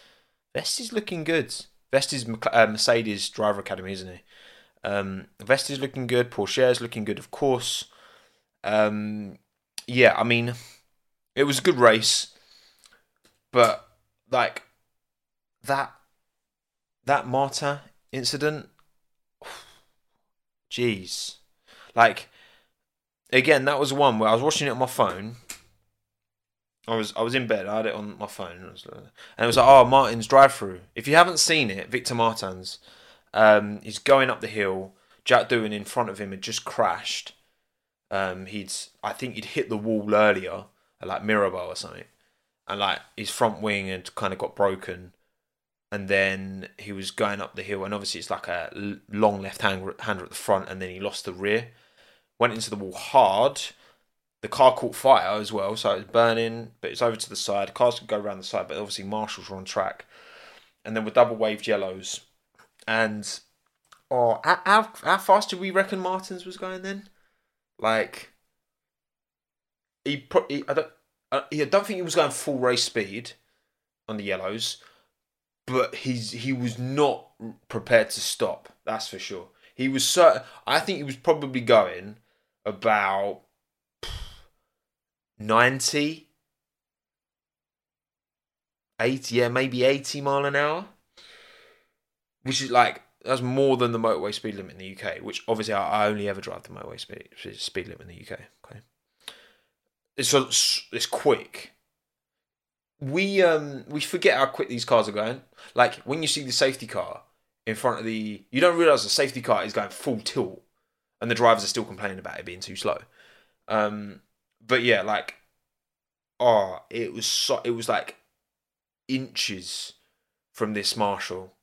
Vesti's looking good. Vesti's uh, Mercedes driver academy, isn't he? Um, Vesti's looking good. Pourchaire's looking good, of course. Um, yeah, I mean, it was a good race, but like that that Marta incident [sighs] Jeez. Like, again, that was one where I was watching it on my phone. I was I was in bed. I had it on my phone, and it was, like, oh, Martin's drive through. If you haven't seen it, Victor Martins, um, he's going up the hill. Jack Doohan in front of him had just crashed. Um, he'd I think he'd hit the wall earlier, like Mirabeau or something, and like his front wing had kind of got broken and then he was going up the hill, and obviously it's like a long left hander at the front, and then he lost the rear, went into the wall hard. The car caught fire as well, so it was burning, but it's over to the side. Cars could go around the side, but obviously marshals were on track, and then with double waved yellows, and oh, how how fast did we reckon Martins was going then? Like he, pro- he I don't uh, I don't think he was going full race speed on the yellows but he's he was not prepared to stop. That's for sure. He was certain. I think he was probably going about 90, 80, yeah, maybe 80 mile an hour. which is like that's more than the motorway speed limit in the UK. Which obviously I, only ever drive the motorway speed speed limit in the UK. Okay, it's it's quick. We um we forget how quick these cars are going. Like when you see the safety car in front of the, you don't realize the safety car is going full tilt, and the drivers are still complaining about it being too slow. Um, but yeah, like, oh, it was so, it was like inches from this marshal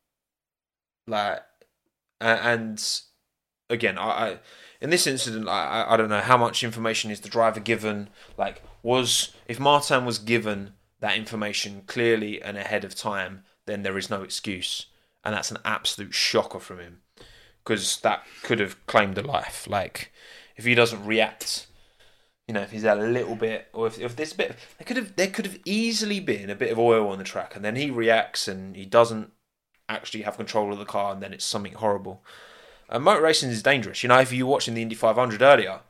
like, and again, I, I in this incident, I, I don't know how much information is the driver given. Like, was if Martin was given that information clearly and ahead of time, then there is no excuse, and that's an absolute shocker from him because that could have claimed a life. Like, if he doesn't react you know, if he's a little bit, or if, if there's a bit, there could have there could have easily been a bit of oil on the track, and then he reacts and he doesn't actually have control of the car, and then it's something horrible. Uh, motor racing is dangerous. You know, if you were watching the Indy 500 earlier,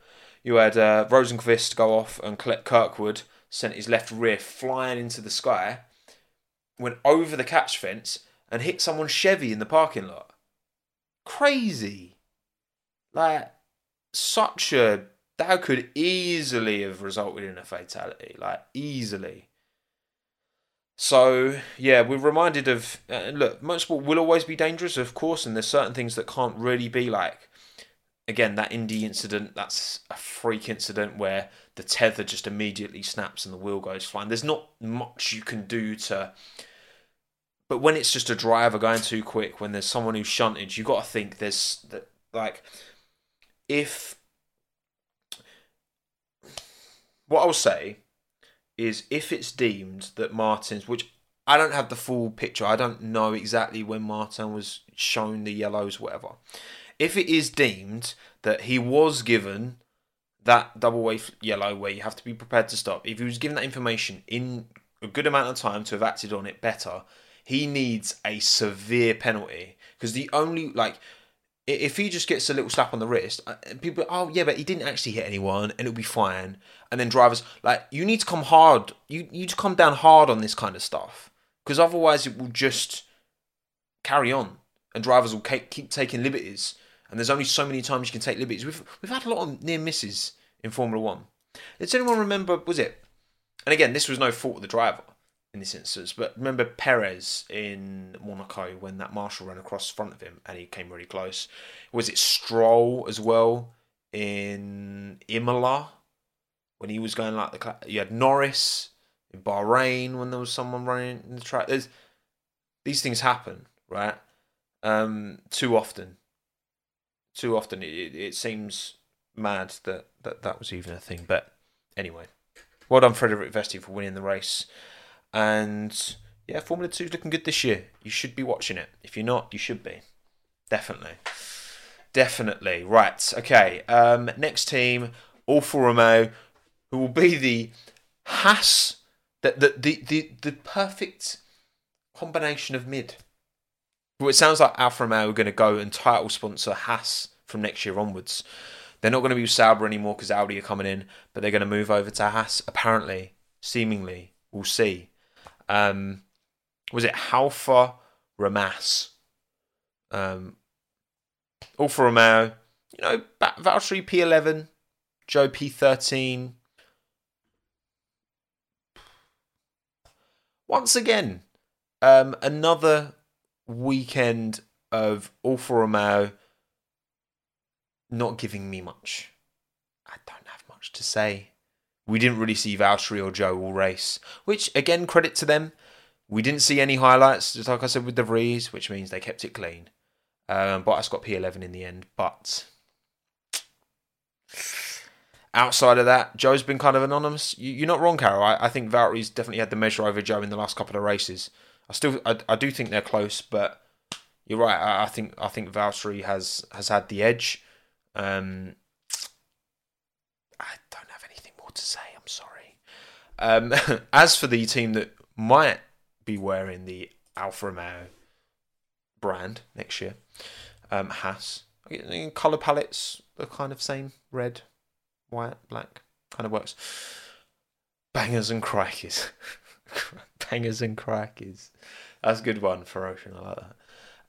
you had uh, Rosenqvist go off and Kirkwood sent his left rear flying into the sky, went over the catch fence and hit someone's Chevy in the parking lot. Crazy. Like, such a that could easily have resulted in a fatality, like easily. So yeah, we're reminded of uh, look, motorsport will always be dangerous, of course, and there's certain things that can't really be like. Again, that Indy incident, that's a freak incident where the tether just immediately snaps and the wheel goes flying. There's not much you can do to. But when it's just a driver going too quick, when there's someone who's shunted, you've got to think there's that like if what I'll say is if it's deemed that Martin's, which I don't have the full picture, I don't know exactly when Martin was shown the yellows, whatever. If it is deemed that he was given that double wave yellow where you have to be prepared to stop, if he was given that information in a good amount of time to have acted on it better, he needs a severe penalty. Because the only, like, if he just gets a little slap on the wrist, uh, people, oh yeah, but he didn't actually hit anyone, and it'll be fine. And then drivers, like, you need to come hard. You you to come down hard on this kind of stuff, because otherwise it will just carry on, and drivers will keep, keep taking liberties. And there's only so many times you can take liberties. We've we've had a lot of near misses in Formula One. Does anyone remember? Was it? And again, this was no fault of the driver in this instance. But remember Perez in Monaco when that Marshall ran across front of him and he came really close. Was it Stroll as well in Imola when he was going like the you had Norris in Bahrain when there was someone running in the track. There's these things happen, right? Um, too often. Too often, it, it seems mad that, that that was even a thing. But anyway, well done, Frederik Vesti, for winning the race. And yeah, Formula 2 is looking good this year. You should be watching it. If you're not, you should be. Definitely. Definitely. Right. Okay. Um, next team, Alfa Romeo, who will be the Haas, the, the, the, the, the perfect combination of mid. Well, it sounds like Alfa Romeo are going to go and title sponsor Haas from next year onwards. They're not going to be Sauber anymore because Audi are coming in, but they're going to move over to Haas, apparently, seemingly. We'll see. Um, was it Halfa Ramas? Um, Alfa Romeo, you know, Valtteri P11, Joe P13. Once again, um, another weekend of Alfa Romeo not giving me much. I don't have much to say. We didn't really see Valtteri or Joe all race, which again credit to them. We didn't see any highlights, just like I said with De Vries, which means they kept it clean. Um, Bottas got P11 in the end, but outside of that, Joe's been kind of anonymous. You, are not wrong, Carol. I, I think Valtteri's definitely had the measure over Joe in the last couple of races. I still, I, I do think they're close, but you're right. I, I think, I think Valtteri has has had the edge. Um, to say. I'm sorry. Um, [laughs] as for the team that might be wearing the Alfa Romeo brand next year, um, Haas. Color palettes are kind of same: red, white, black. Kind of works. Bangers and crikeys. [laughs] Bangers and crikeys. That's a good one for Ocean. I like that.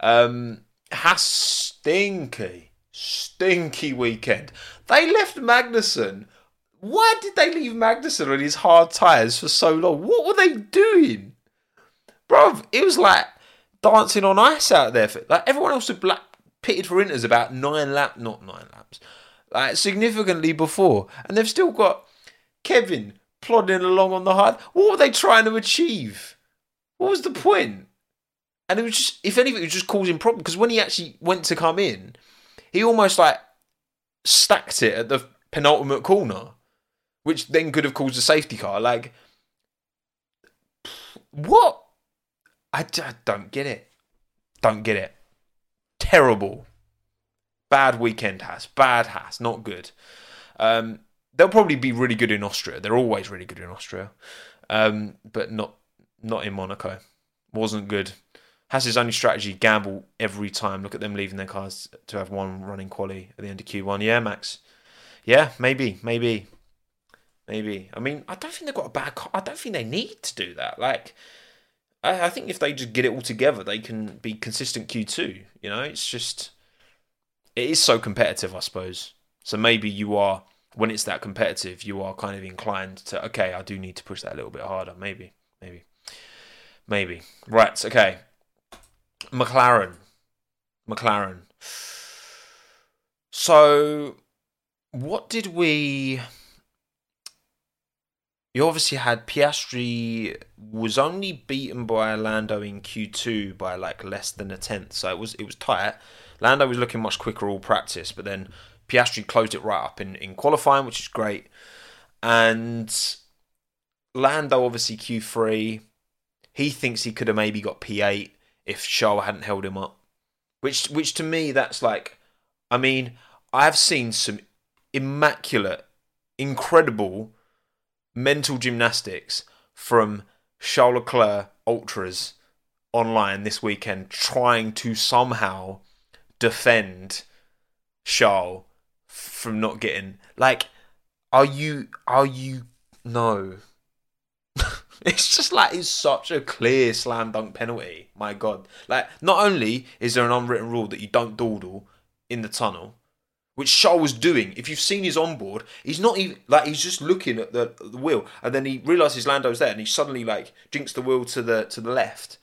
Um, Haas stinky, stinky weekend. They left Magnussen. Why did they leave Magnussen on his hard tyres for so long? What were they doing? Bro, it was like dancing on ice out there. For, like everyone else had black, pitted for Inters about nine lap, not nine laps, like significantly before, and they've still got Kevin plodding along on the hard. What were they trying to achieve? What was the point? And it was just, if anything, it was just causing problems because when he actually went to come in, he almost like stacked it at the penultimate corner, which then could have caused a safety car. Like, what? I, I don't get it. Don't get it. Terrible. Bad weekend Haas. Bad Haas. Not good. Um, they'll probably be really good in Austria. They're always really good in Austria, um, but not not in Monaco. Wasn't good. Has his only strategy gamble every time. Look at them leaving their cars to have one running quali at the end of Q1. Yeah, Max. Yeah, maybe, maybe, maybe. I mean, I don't think they've got a bad. Car. I don't think they need to do that. Like, I, I think if they just get it all together, they can be consistent Q2. You know, it's just it is so competitive, I suppose. So maybe you are when it's that competitive, you are kind of inclined to okay, I do need to push that a little bit harder. Maybe, maybe, maybe. Right. Okay. McLaren. McLaren. So, what did we. You obviously had Piastri was only beaten by Lando in Q2 by like less than a tenth, so it was it was tight. Lando was looking much quicker all practice, but then Piastri closed it right up in, in qualifying, which is great. And Lando obviously Q3. He thinks he could have maybe got P8 if Charles hadn't held him up. Which which to me that's like I mean, I've seen some immaculate, incredible mental gymnastics from Charles Leclerc ultras online this weekend trying to somehow defend Charles from not getting like are you are you no [laughs] It's just like it's such a clear slam dunk penalty. My God! Like, not only is there an unwritten rule that you don't dawdle in the tunnel, which Shaw was doing. If you've seen his onboard, he's not even like he's just looking at the, the wheel, and then he realizes Lando's there, and he suddenly like jinks the wheel to the to the left,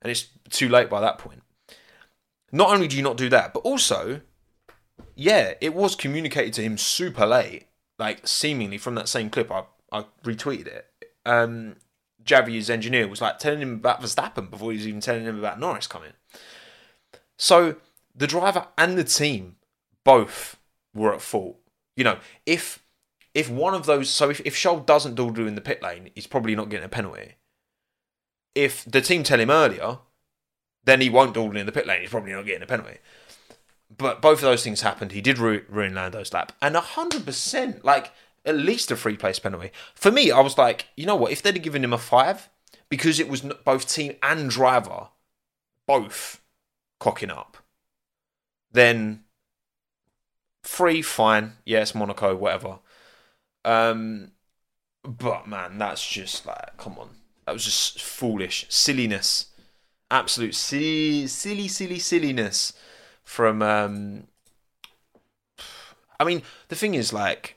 and it's too late by that point. Not only do you not do that, but also, yeah, it was communicated to him super late, like seemingly from that same clip. I I retweeted it um, Javi's engineer was like telling him about Verstappen before he was even telling him about Norris coming. So the driver and the team both were at fault. You know, if if one of those, so if, if Scholl doesn't do in the pit lane, he's probably not getting a penalty. If the team tell him earlier, then he won't do in the pit lane. He's probably not getting a penalty. But both of those things happened. He did ruin Lando's lap, and hundred percent, like at least a free place penalty. For me, I was like, you know what? If they'd have given him a five, because it was both team and driver, both cocking up, then free, fine. Yes, Monaco, whatever. Um, but man, that's just like, come on. That was just foolish. Silliness. Absolute silly, silly, silly silliness from. Um, I mean, the thing is, like,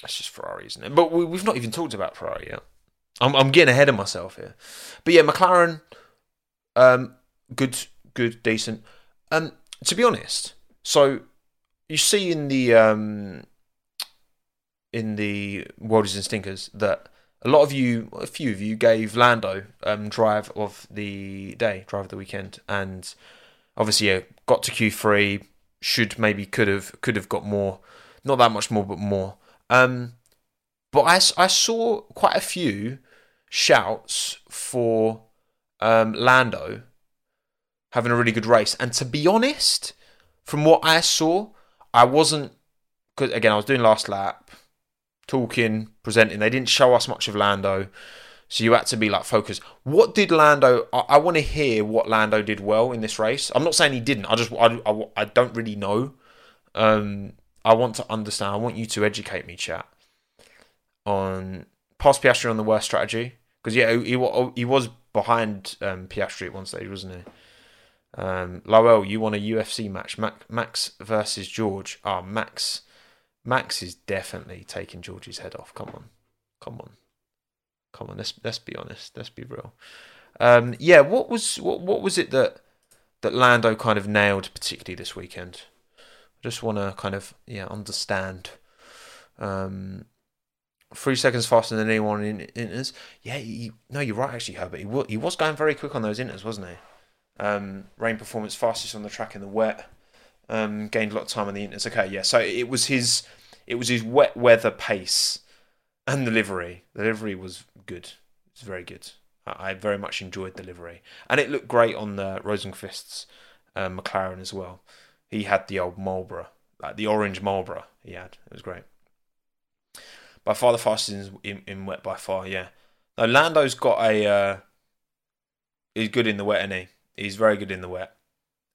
that's just Ferrari, isn't it? But we, have not even talked about Ferrari yet. I'm, I'm getting ahead of myself here. But yeah, McLaren, um, good, good, decent. Um, to be honest, so you see in the um, in the Worldies and Stinkers that a lot of you, a few of you, gave Lando um, drive of the day, drive of the weekend, and obviously yeah, got to Q three. Should maybe could have could have got more, not that much more, but more. Um, but I, I saw quite a few shouts for um, Lando having a really good race. And to be honest, from what I saw, I wasn't. Because again, I was doing last lap, talking, presenting. They didn't show us much of Lando. So you had to be like focused. What did Lando? I, I want to hear what Lando did well in this race. I'm not saying he didn't. I just I, I, I don't really know. Um, I want to understand. I want you to educate me, chat, on pass Piastri on the worst strategy because yeah, he, he was behind um, Piastri at one stage, wasn't he? Um, Lowell, you want a UFC match? Max versus George. Ah, oh, Max. Max is definitely taking George's head off. Come on, come on, come on. Let's let's be honest. Let's be real. Um, yeah, what was what what was it that that Lando kind of nailed particularly this weekend? I just want to kind of yeah understand. Um, three seconds faster than anyone in inters. Yeah, he, no, you're right actually, Herbert. He, he was going very quick on those inters, wasn't he? Um, rain performance fastest on the track in the wet. Um, gained a lot of time on the inters. Okay, yeah. So it was his it was his wet weather pace and the livery. The livery was good. It was very good. I, I very much enjoyed the livery, and it looked great on the Rosenqvist's uh, McLaren as well. He had the old Marlboro, like the orange Marlboro. He had. It was great. By far the fastest in, in, in wet. By far, yeah. Now Lando's got a. Uh, he's good in the wet, and he? He's very good in the wet.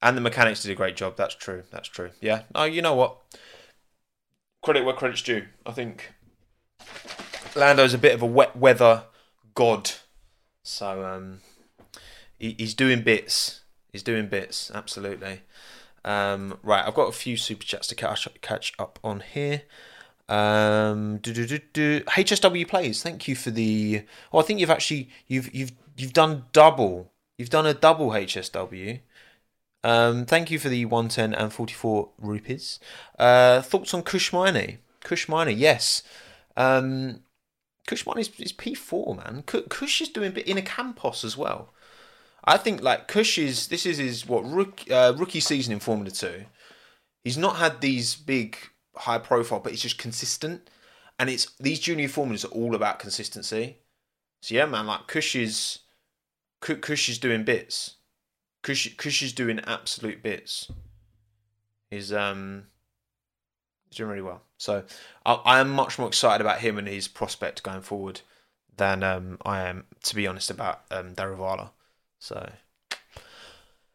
And the mechanics did a great job. That's true. That's true. Yeah. Oh, you know what? Credit where credit's due. I think Lando's a bit of a wet weather god. So um, he, he's doing bits. He's doing bits. Absolutely. Um, right. I've got a few super chats to catch catch up on here. Um, do, do, do, do. HSW plays. Thank you for the. Oh, I think you've actually you've you've you've done double. You've done a double HSW. Um, thank you for the 110 and 44 rupees. Uh, thoughts on Kush Maini? Kushmini, yes. Um, Kush Maini is, is P4, man. Kush is doing bit in a Campos as well. I think like Kush is this is his what rookie, uh, rookie season in Formula Two. He's not had these big high profile, but he's just consistent. And it's these junior formulas are all about consistency. So yeah, man, like Kush is Kush is doing bits. Kush Kush is doing absolute bits. He's um he's doing really well. So I, I am much more excited about him and his prospect going forward than um I am, to be honest, about um Daruvala. So,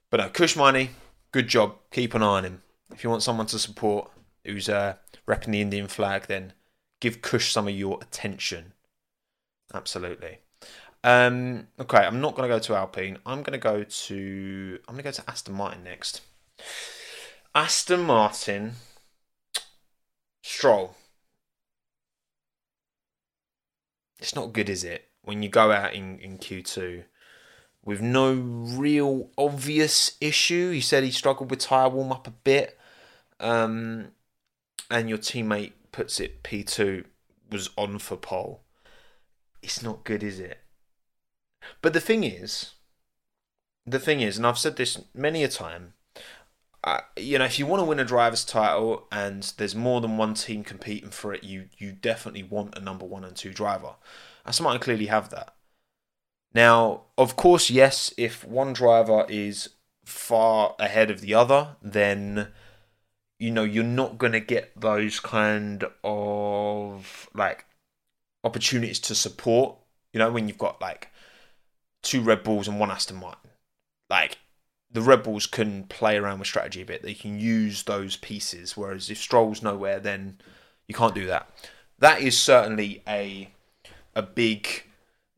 but no, Kush Maini, good job. Keep an eye on him. If you want someone to support who's uh, repping the Indian flag, then give Kush some of your attention. Absolutely. Um, okay, I'm not going to go to Alpine. I'm going to go to I'm going to go to Aston Martin next. Aston Martin, Stroll. It's not good, is it? When you go out in, in Q2 with no real obvious issue. He said he struggled with tyre warm up a bit. Um, and your teammate puts it P2 was on for pole. It's not good, is it? But the thing is, the thing is, and I've said this many a time, uh, you know, if you want to win a driver's title and there's more than one team competing for it, you you definitely want a number one and two driver. Aston Martin clearly have that. Now, of course, yes, if one driver is far ahead of the other, then you know you're not going to get those kind of like opportunities to support. You know, when you've got like two Red Bulls and one Aston Martin. Like the Red Bulls can play around with strategy a bit. They can use those pieces. Whereas if Stroll's nowhere, then you can't do that. That is certainly a a big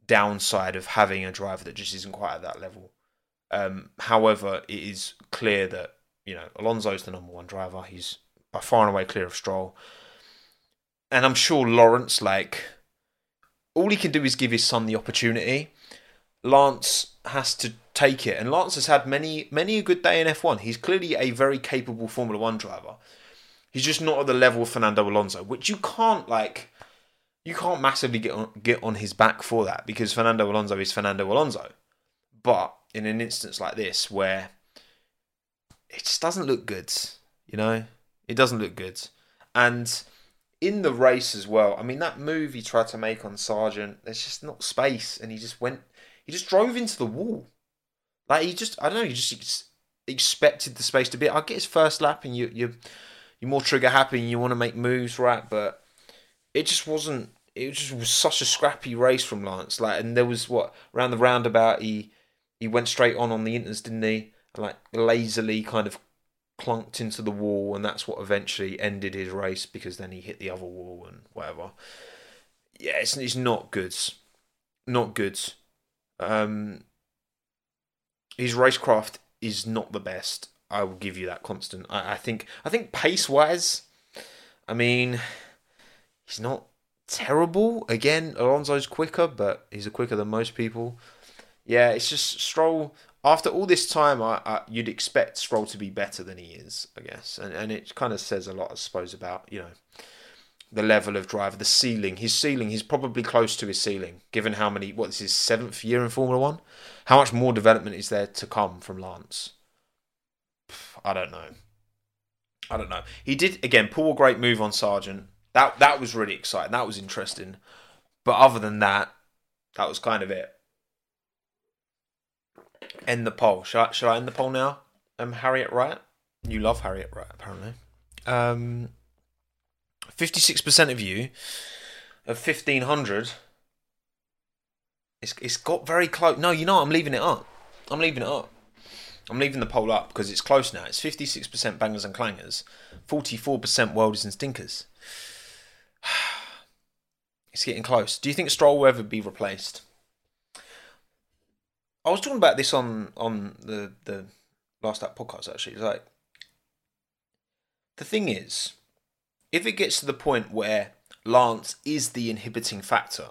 downside of having a driver that just isn't quite at that level. Um, however, it is clear that you know Alonso's the number one driver. He's by far and away clear of Stroll, and I'm sure Lawrence, like, all he can do is give his son the opportunity. Lance has to take it, and Lance has had many many a good day in F1. He's clearly a very capable Formula One driver. He's just not at the level of Fernando Alonso, which you can't like. You can't massively get on, get on his back for that because Fernando Alonso is Fernando Alonso. But in an instance like this, where it just doesn't look good, you know, it doesn't look good, and in the race as well. I mean, that move he tried to make on Sargent, there's just not space, and he just went he just drove into the wall. Like he just, I don't know, he just ex- expected the space to be. I get his first lap, and you you you're more trigger happy, and you want to make moves, right? But it just wasn't. It just was such a scrappy race from Lance. Like, and there was what around the roundabout, he he went straight on on the inters, didn't he? Like lazily kind of clunked into the wall, and that's what eventually ended his race because then he hit the other wall and whatever. Yeah, it's, it's not good. Not good. Um, his racecraft is not the best. I will give you that constant. I, I think I think pace wise, I mean, he's not terrible. Again, Alonso's quicker, but he's a quicker than most people. Yeah, it's just Stroll. After all this time, I, I you'd expect Stroll to be better than he is, I guess, and and it kind of says a lot, I suppose, about you know the level of driver, the ceiling. His ceiling, he's probably close to his ceiling, given how many. What this is his seventh year in Formula One. How much more development is there to come from Lance? I don't know. I don't know. He did again pull a great move on Sargent. That that was really exciting. That was interesting. But other than that, that was kind of it. End the poll. Should I, shall I end the poll now? Um, Harriet Wright. You love Harriet Wright, apparently. Um, fifty-six percent of you of fifteen hundred. It's it's got very close. No, you know? I'm leaving it up. I'm leaving it up. I'm leaving the poll up because it's close now. It's 56% bangers and clangers, 44% worldies and stinkers. [sighs] It's getting close. Do you think Stroll will ever be replaced? I was talking about this on on the the last that podcast actually. It's like the thing is, if it gets to the point where Lance is the inhibiting factor,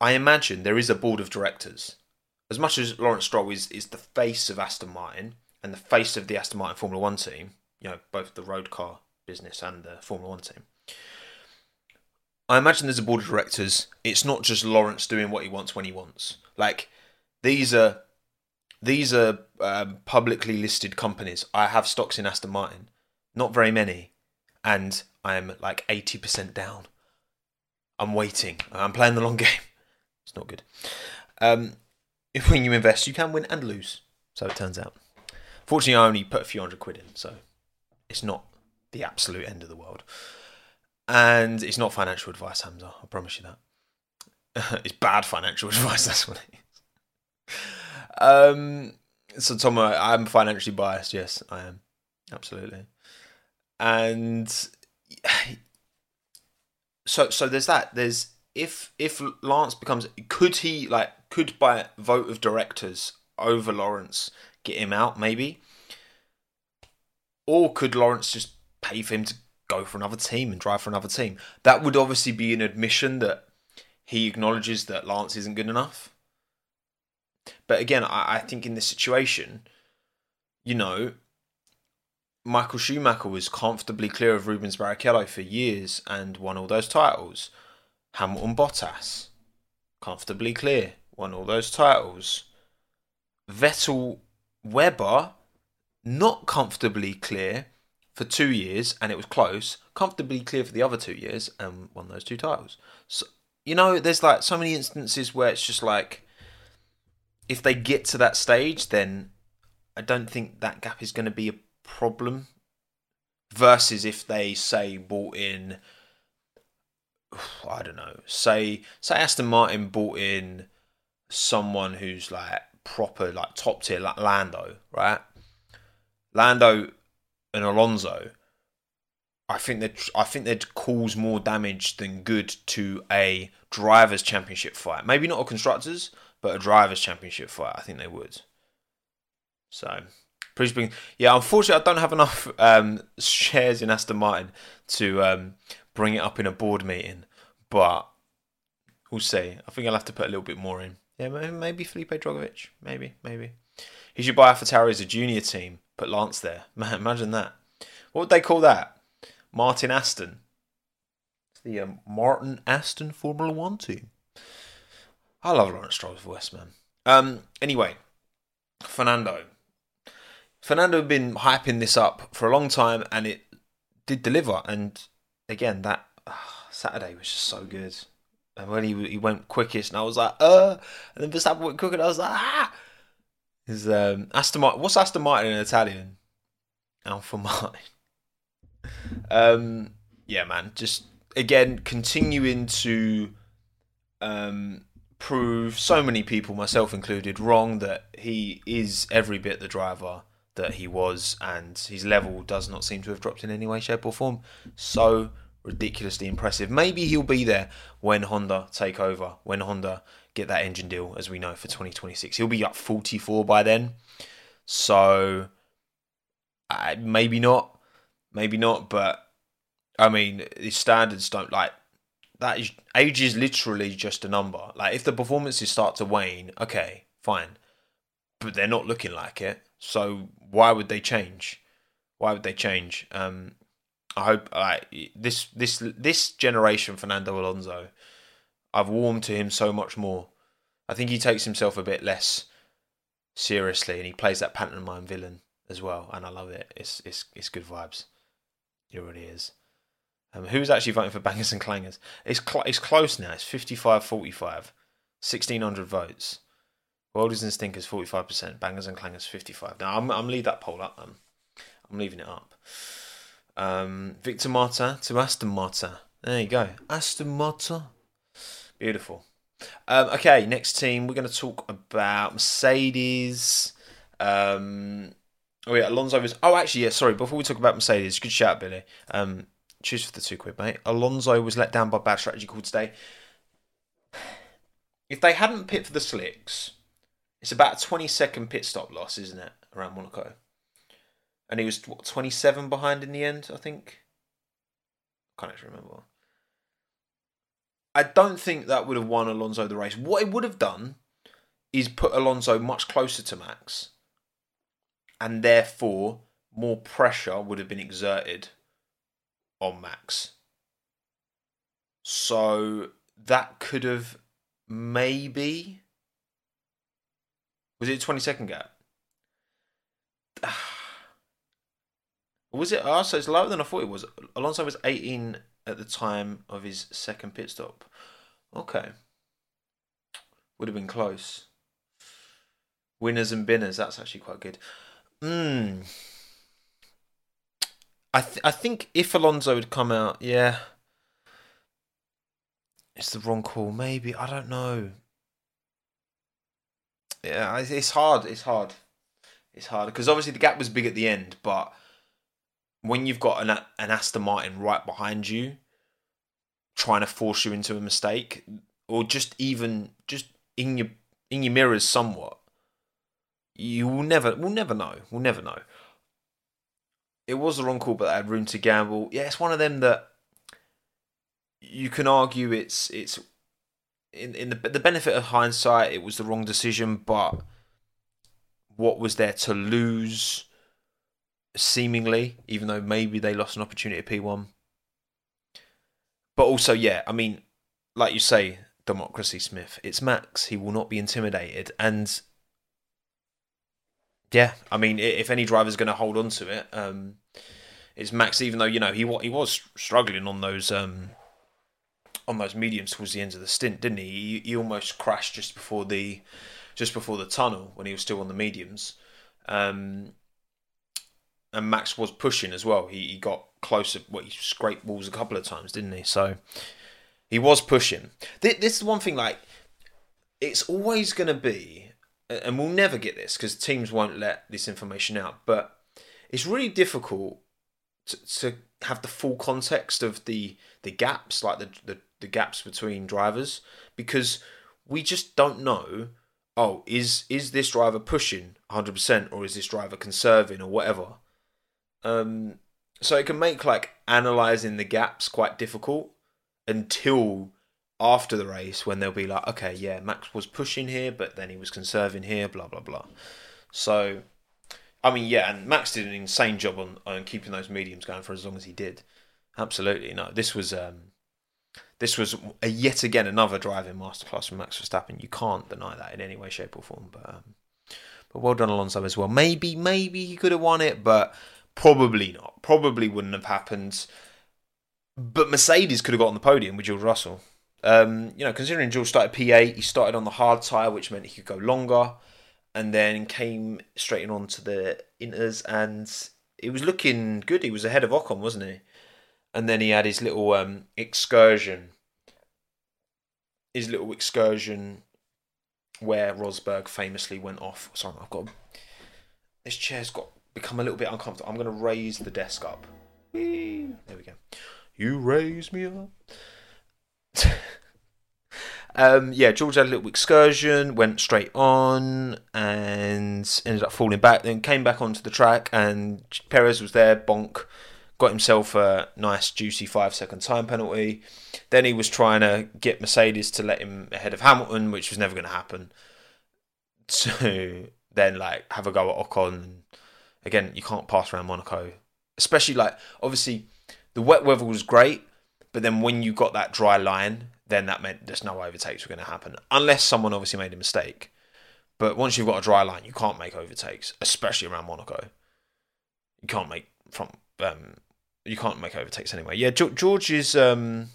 I imagine there is a board of directors as much as Lawrence Stroll is, is the face of Aston Martin and the face of the Aston Martin Formula One team, you know, both the road car business and the Formula One team, I imagine there's a board of directors. It's not just Lawrence doing what he wants when he wants. Like these are these are um, publicly listed companies. I have stocks in Aston Martin, not very many, and I am like eighty percent down. I'm waiting. I'm playing the long [laughs] game. It's not good. Um, if when you invest, you can win and lose. So it turns out. Fortunately, I only put a few hundred quid in, so it's not the absolute end of the world. And it's not financial advice, Hamza. I promise you that. [laughs] it's bad financial [laughs] advice. That's what it is. Um. So Tom, I'm financially biased. Yes, I am. Absolutely. And [sighs] so so there's that. There's if if Lance becomes could he like could by vote of directors over Lawrence get him out maybe, or could Lawrence just pay for him to go for another team and drive for another team? That would obviously be an admission that he acknowledges that Lance isn't good enough. But again, I, I think in this situation, you know, Michael Schumacher was comfortably clear of Rubens Barrichello for years and won all those titles. Hamilton Bottas, comfortably clear, won all those titles. Vettel Webber, not comfortably clear for two years, and it was close. Comfortably clear for the other two years, and won those two titles. So, you know, there's like so many instances where it's just like, if they get to that stage, then I don't think that gap is going to be a problem. Versus if they say bought in I don't know. Say say Aston Martin bought in someone who's like proper like top tier like Lando, right? Lando and Alonso. I think that I think they'd cause more damage than good to a drivers' championship fight. Maybe not a constructors, but a drivers' championship fight. I think they would. So, pretty yeah. Unfortunately, I don't have enough um, shares in Aston Martin to um, bring it up in a board meeting, but we'll see. I think I'll have to put a little bit more in. Yeah, maybe Felipe Drugovich. Maybe, maybe. He should buy AlphaTauri as a junior team. Put Lance there. [laughs] Man, imagine that. What would they call that? Martin Aston. It's the um, Martin Aston Formula One team. I love Lawrence Stroll's voice, man. Um. Anyway, Fernando. Fernando had been hyping this up for a long time, and it did deliver. And again, that uh, Saturday was just so good. And when he he went quickest, and I was like, uh, and then Verstappen went quicker, and I was like, ah. Is um Aston Martin? What's Aston Martin in Italian? Alpha Martin. [laughs] um, yeah, man. Just again continuing to um prove so many people, myself included, wrong that he is every bit the driver that he was, and his level does not seem to have dropped in any way, shape, or form. So ridiculously impressive. Maybe he'll be there when Honda take over, when Honda get that engine deal, as we know, for 2026. He'll be up 44 by then. So uh, maybe not, maybe not. But I mean, the standards don't like that. Is age is literally just a number. Like if the performances start to wane, okay, fine, but they're not looking like it. So why would they change? Why would they change? Um, I hope this this this generation Fernando Alonso. I've warmed to him so much more. I think he takes himself a bit less seriously, and he plays that pantomime villain as well, and I love it. It's it's it's good vibes. It really is. Um, who's actually voting for bangers and clangers? It's cl- it's close now. It's 55-45. 1600 votes. Worldies and Stinkers 45%, Bangers and Clangers 55. Now I'm I'm leave that poll up. I'm I'm leaving it up. Um, Victor Marta to Aston Martin. There you go, Aston Martin. Beautiful. Um, okay, next team we're going to talk about Mercedes. Um, oh yeah, Alonso was. Oh, actually, yeah. Sorry. Before we talk about Mercedes, good shout, Billy. Um, cheers for the two quid, mate. Alonso was let down by bad strategy call today. [sighs] If they hadn't pit for the slicks, it's about a 20 second pit stop loss, isn't it, around Monaco? And he was what, 27 behind in the end, I think. I can't actually remember. I don't think that would have won Alonso the race. What it would have done is put Alonso much closer to Max, and therefore more pressure would have been exerted on Max. So that could have maybe was it a 20 second gap? [sighs] was it? Oh, so it's lower than I thought it was. Alonso was 18 at the time of his second pit stop. Okay. Would have been close. Winners and binners, that's actually quite good. Hmm. I th- I think if Alonso had come out, yeah, it's the wrong call. Maybe I don't know yeah, it's hard. It's hard. It's hard because obviously the gap was big at the end, but when you've got an an Aston Martin right behind you, trying to force you into a mistake, or just even just in your in your mirrors somewhat, you will never we'll never know. We'll never know. It was the wrong call, but I had room to gamble. Yeah, it's one of them that you can argue it's it's in in the the benefit of hindsight, it was the wrong decision. But what was there to lose? Seemingly, even though maybe they lost an opportunity at P one. But also, yeah, I mean, like you say, democracy, Smith. It's Max. He will not be intimidated, and yeah, I mean, if any driver's going to hold on to it, um, it's Max. Even though you know he he was struggling on those um, on those mediums towards the end of the stint, didn't he? he? He almost crashed just before the just before the tunnel when he was still on the mediums. Um, and Max was pushing as well. He, he got closer. Well, he scraped walls a couple of times, didn't he? So he was pushing. This, this is one thing. Like it's always going to be, and we'll never get this because teams won't let this information out. But it's really difficult to, to have the full context of the the gaps, like the the the gaps between drivers because we just don't know oh is is this driver pushing 100% or is this driver conserving or whatever? Um so it can make like analyzing the gaps quite difficult until after the race when they'll be like okay yeah max was pushing here but then he was conserving here blah blah blah. So i mean yeah and max did an insane job on, on keeping those mediums going for as long as he did. Absolutely no this was um this was a, yet again another driving masterclass from Max Verstappen. You can't deny that in any way, shape, or form. But um, but well done Alonso as well. Maybe maybe he could have won it, but probably not. Probably wouldn't have happened. But Mercedes could have got on the podium with George Russell. Um, you know, considering George started P8, he started on the hard tyre, which meant he could go longer, and then came straight on to the inters, and it was looking good. He was ahead of Ocon, wasn't he? And then he had his little um, excursion, his little excursion where Rosberg famously went off. Sorry, I've got this chair's got become a little bit uncomfortable. I'm going to raise the desk up. There we go. You raise me up. [laughs] Um, yeah, George had a little excursion, went straight on, and ended up falling back. Then came back onto the track, and Perez was there, bonk, got himself a nice, juicy five second time penalty. Then he was trying to get Mercedes to let him ahead of Hamilton, which was never going to happen. [laughs] So then, like, have a go at Ocon. Again, you can't pass around Monaco, especially like obviously the wet weather was great, but then when you got that dry line, then that meant there's no overtakes were going to happen unless someone obviously made a mistake. But once you've got a dry line, you can't make overtakes, especially around Monaco. You can't make from um, you can't make overtakes anyway. Yeah, George's um,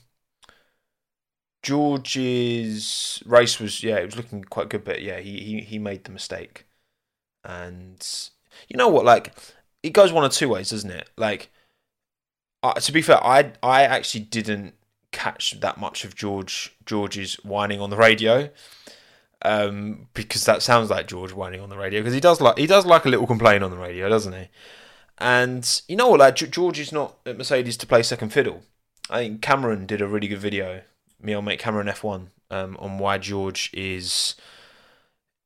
George's race was yeah, it was looking quite good, but yeah, he he he made the mistake, and you know what, like it goes one of two ways, doesn't it? Like, uh, to be fair, I I actually didn't catch that much of George George's whining on the radio. Um, because that sounds like George whining on the radio because he does like he does like a little complain on the radio, doesn't he? And you know what, George is not at Mercedes to play second fiddle. I think Cameron did a really good video. Me old mate Cameron F1 um, on why George is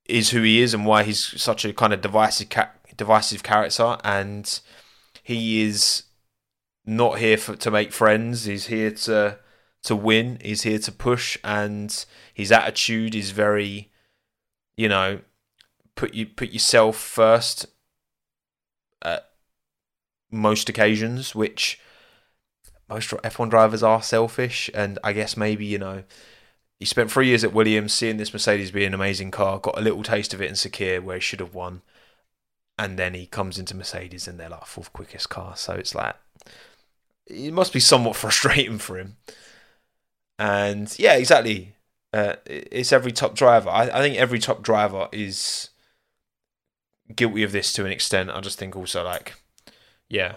is who he is and why he's such a kind of divisive ca- divisive character and he is not here for, to make friends. He's here to to win. He's here to push, and his attitude is very, you know, put you put yourself first at most occasions, which most F1 drivers are selfish, and I guess maybe you know. He spent three years at Williams, seeing this Mercedes be an amazing car, got a little taste of it in Sakhir, where he should have won, and then he comes into Mercedes and they're like fourth quickest car. So it's like it must be somewhat [laughs] frustrating for him. And yeah, exactly. Uh, it's every top driver. I, I think every top driver is guilty of this to an extent. I just think also like, yeah,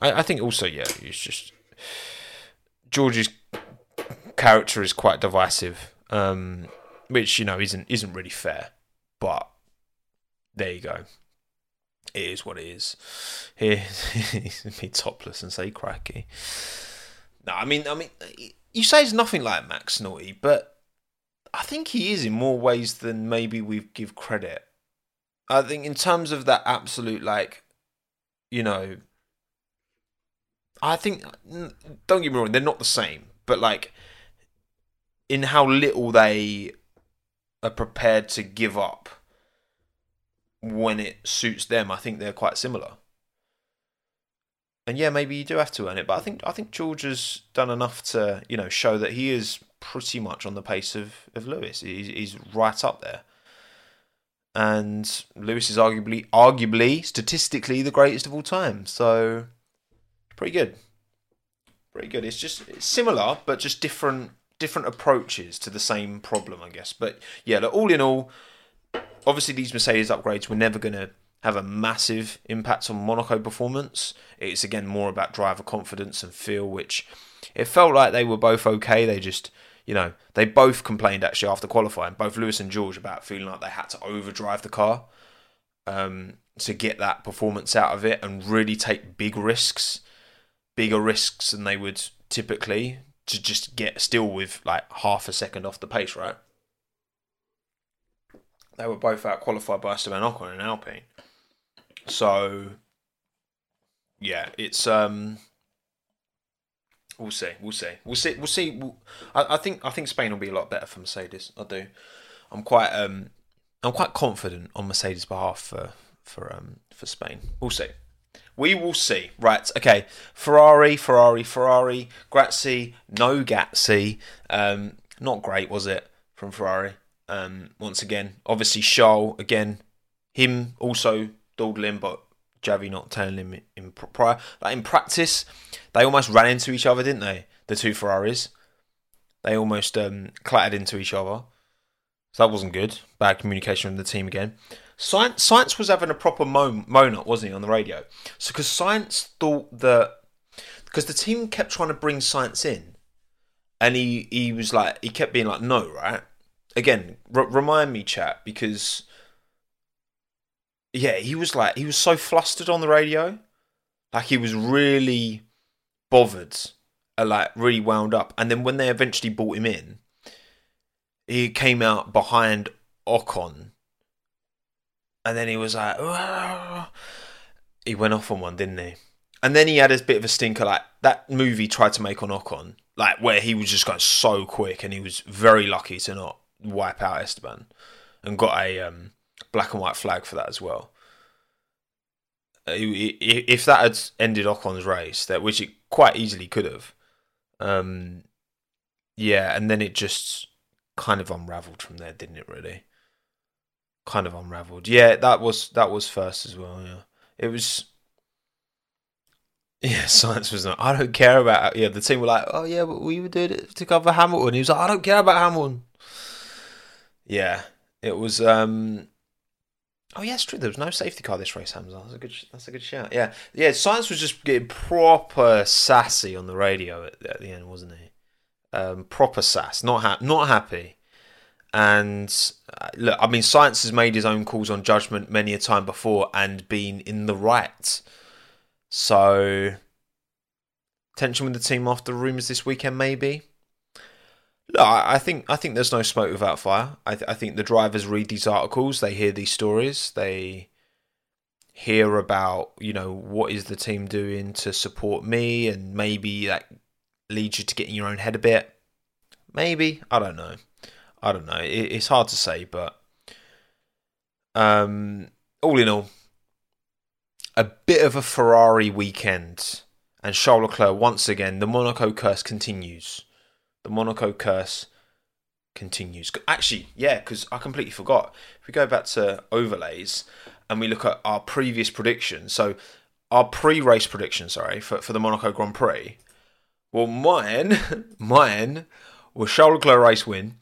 I, I think also yeah, it's just George's character is quite divisive, um, which you know isn't isn't really fair. But there you go it is what it is. Here, [laughs] be topless and say cracky. No, I mean, I mean, you say he's nothing like Max Naughty, but I think he is in more ways than maybe we give credit. I think in terms of that absolute, like, you know, I think don't get me wrong, they're not the same, but like, in how little they are prepared to give up when it suits them, I think they're quite similar. And yeah, maybe you do have to earn it, but I think I think George has done enough to you know show that he is pretty much on the pace of of Lewis. He's, he's right up there, and Lewis is arguably arguably statistically the greatest of all time. So pretty good, pretty good. It's just it's similar, but just different different approaches to the same problem, I guess. But yeah, all in all obviously these Mercedes upgrades were never going to have a massive impact on Monaco performance. It's again more about driver confidence and feel, which it felt like they were both okay. They just, you know, they both complained actually after qualifying, both Lewis and George, about feeling like they had to overdrive the car um, to get that performance out of it and really take big risks, bigger risks than they would typically to just get still with like half a second off the pace, right? They were both out qualified by Esteban Ocon and Alpine. So yeah, it's um we'll see, we'll see, we'll see, we'll see. We'll, I, I think I think Spain will be a lot better for Mercedes. I do. I'm quite um I'm quite confident on Mercedes' behalf for for um for Spain. We'll see. We will see. Right, okay. Ferrari, Ferrari, Ferrari. Grazie, no Gazzi. Um, not great, was it, from Ferrari? Um, once again, obviously Charles again, him also dawdling, but Javi not telling him in prior. Like in practice, they almost ran into each other, didn't they? The two Ferraris, they almost um, clattered into each other. So that wasn't good. Bad communication from the team again. Science, Sainz was having a proper mo- moan wasn't he, on the radio? So because Sainz thought that because the team kept trying to bring Sainz in, and he he was like he kept being like no right, again, r- remind me, chat, because yeah, he was like he was so flustered on the radio, like he was really bothered, uh, like really wound up. And then when they eventually brought him in, he came out behind Ocon, and then he was like, he went off on one, didn't he? And then he had his bit of a stinker, like that movie tried to make on Ocon, like where he was just going so quick, and he was very lucky to not wipe out Esteban, and got a um, black and white flag for that as well. Uh, If that had ended Ocon's race, that which it quite easily could have, um, yeah, and then it just kind of unravelled from there, didn't it? Really, kind of unravelled. Yeah, that was that was first as well. Yeah, it was. [laughs] Yeah, Sainz was not. I don't care about. Yeah, the team were like, "Oh yeah, but we were doing it to cover Hamilton." He was like, "I don't care about Hamilton." Yeah, it was. um Oh yeah, it's true. There was no safety car this race, Hamza. That's a good. That's a good shout. Yeah, yeah. Sainz was just getting proper sassy on the radio at, at the end, wasn't he? Um, proper sass. Not ha- not happy. And uh, look, I mean, Sainz has made his own calls on judgment many a time before and been in the right. So tension with the team after rumours this weekend, maybe. No, I think I think there's no smoke without fire. I, th- I think the drivers read these articles, they hear these stories, they hear about you know what is the team doing to support me, and maybe that leads you to get in your own head a bit. Maybe I don't know. I don't know. It, it's hard to say, but um, all in all, a bit of a Ferrari weekend, and Charles Leclerc once again. The Monaco curse continues the Monaco curse continues. Actually, yeah, because I completely forgot. If we go back to overlays and we look at our previous predictions, so our pre-race prediction, sorry, for, for the Monaco Grand Prix. Well, mine, [laughs] mine was Charles Leclerc race win,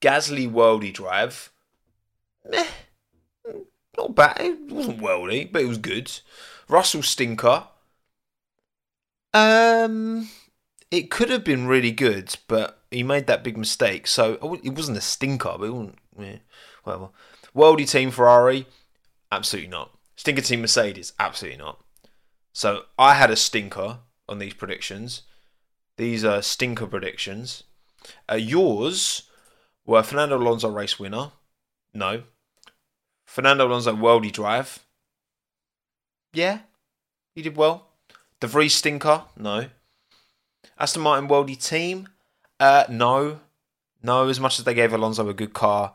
Gasly worldy drive. Meh, not bad. It wasn't worldy, but it was good. Russell stinker. Um, it could have been really good, but he made that big mistake. So it wasn't a stinker, but it wasn't. Yeah, whatever. Worldy team Ferrari, absolutely not. Stinker team Mercedes, absolutely not. So I had a stinker on these predictions. These are stinker predictions. Uh, yours were Fernando Alonso race winner. No. Fernando Alonso worldy drive. Yeah, he did well. De Vries stinker. No. Aston Martin worldy team. Uh, no, no. As much as they gave Alonso a good car,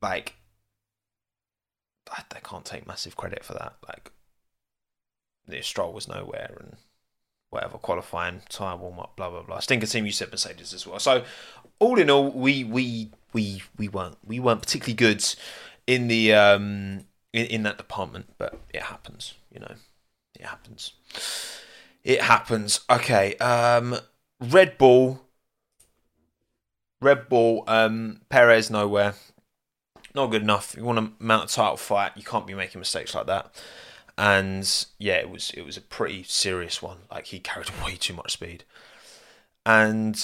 like they can't take massive credit for that. Like the Stroll was nowhere and whatever qualifying tire warm up, blah blah blah. Stinker team, you said Mercedes as well. So all in all, we we we we weren't we weren't particularly good in the um in, in that department, but it happens. You know, it happens. It happens. Okay. Um, Red Bull. Red Bull. Um, Perez nowhere. Not good enough. You want to mount a title fight, you can't be making mistakes like that. And yeah, it was it was a pretty serious one. Like he carried [laughs] way too much speed. And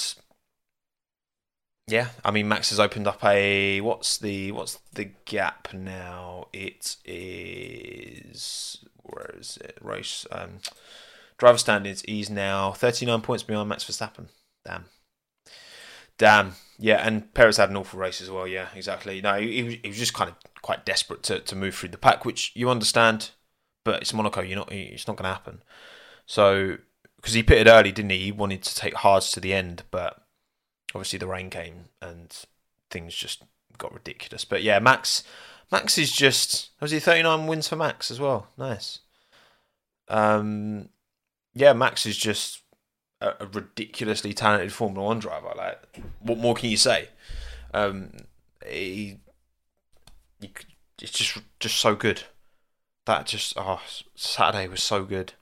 yeah, I mean Max has opened up a what's the what's the gap now? It is where is it? Race um driver standings. He's now thirty nine points behind Max Verstappen. Damn, damn. Yeah, and Perez had an awful race as well. Yeah, exactly. No, he, he was, he was just kind of quite desperate to, to move through the pack, which you understand. But it's Monaco. You're not. It's not going to happen. So because he pitted early, didn't he? He wanted to take hards to the end, but obviously the rain came and things just got ridiculous. But yeah, Max. Max is just was he 39 wins for Max as well. Nice. Um, yeah, Max is just a, a ridiculously talented Formula One driver. Like, what more can you say? Um, he, he, it's just just so good. That just oh, Saturday was so good.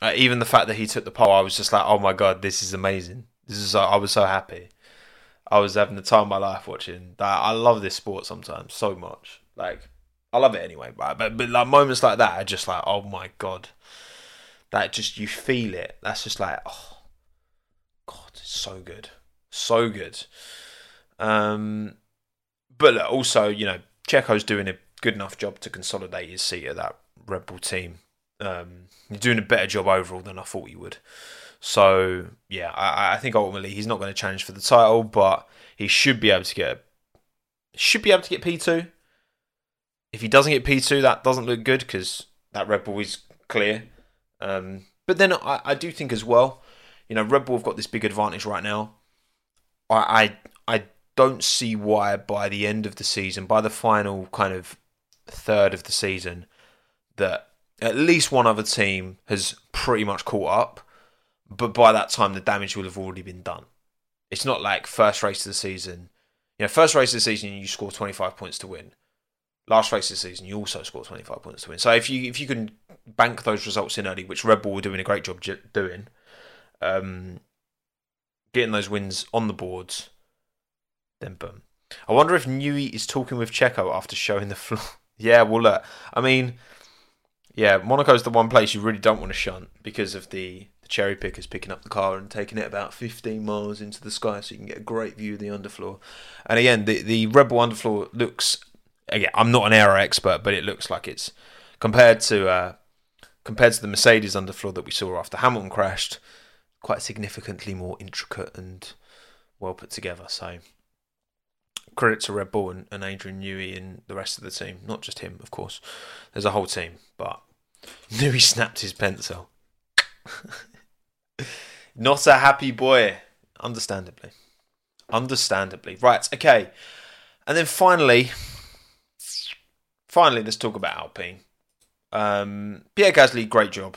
Uh, even the fact that he took the pole, I was just like, oh my god, this is amazing. This is I was so happy. I was having the time of my life watching. That I love this sport sometimes so much. Like I love it anyway, but but, but like moments like that are just like, oh my god, that just you feel it. That's just like, oh god, it's so good, so good. Um, but look, also you know, Checo's doing a good enough job to consolidate his seat at that Red Bull team. Um, you're doing a better job overall than I thought you would. So yeah, I, I think ultimately he's not going to challenge for the title, but he should be able to get should be able to get P two. If he doesn't get P two, that doesn't look good because that Red Bull is clear. Um, but then I, I do think as well, you know, Red Bull have got this big advantage right now. I, I I don't see why by the end of the season, by the final kind of third of the season, that at least one other team has pretty much caught up. But by that time, the damage will have already been done. It's not like first race of the season. You know, first race of the season, you score 25 points to win. Last race of the season, you also score 25 points to win. So if you if you can bank those results in early, which Red Bull were doing a great job doing, um, getting those wins on the boards, then boom. I wonder if Newey is talking with Checo after showing the floor. [laughs] yeah, well, look, I mean, yeah, Monaco's the one place you really don't want to shunt because of the, the cherry pickers picking up the car and taking it about 15 miles into the sky so you can get a great view of the underfloor. And again, the, the Red Bull underfloor looks, again, I'm not an aero expert, but it looks like it's compared to uh, compared to the Mercedes underfloor that we saw after Hamilton crashed, quite significantly more intricate and well put together. So credit to Red Bull and, and Adrian Newey and the rest of the team. Not just him, of course. There's a whole team, but [laughs] Newey snapped his pencil. [laughs] Not a happy boy, understandably. Understandably. Right, okay. And then finally, finally, let's talk about Alpine. Um, Pierre Gasly, great job.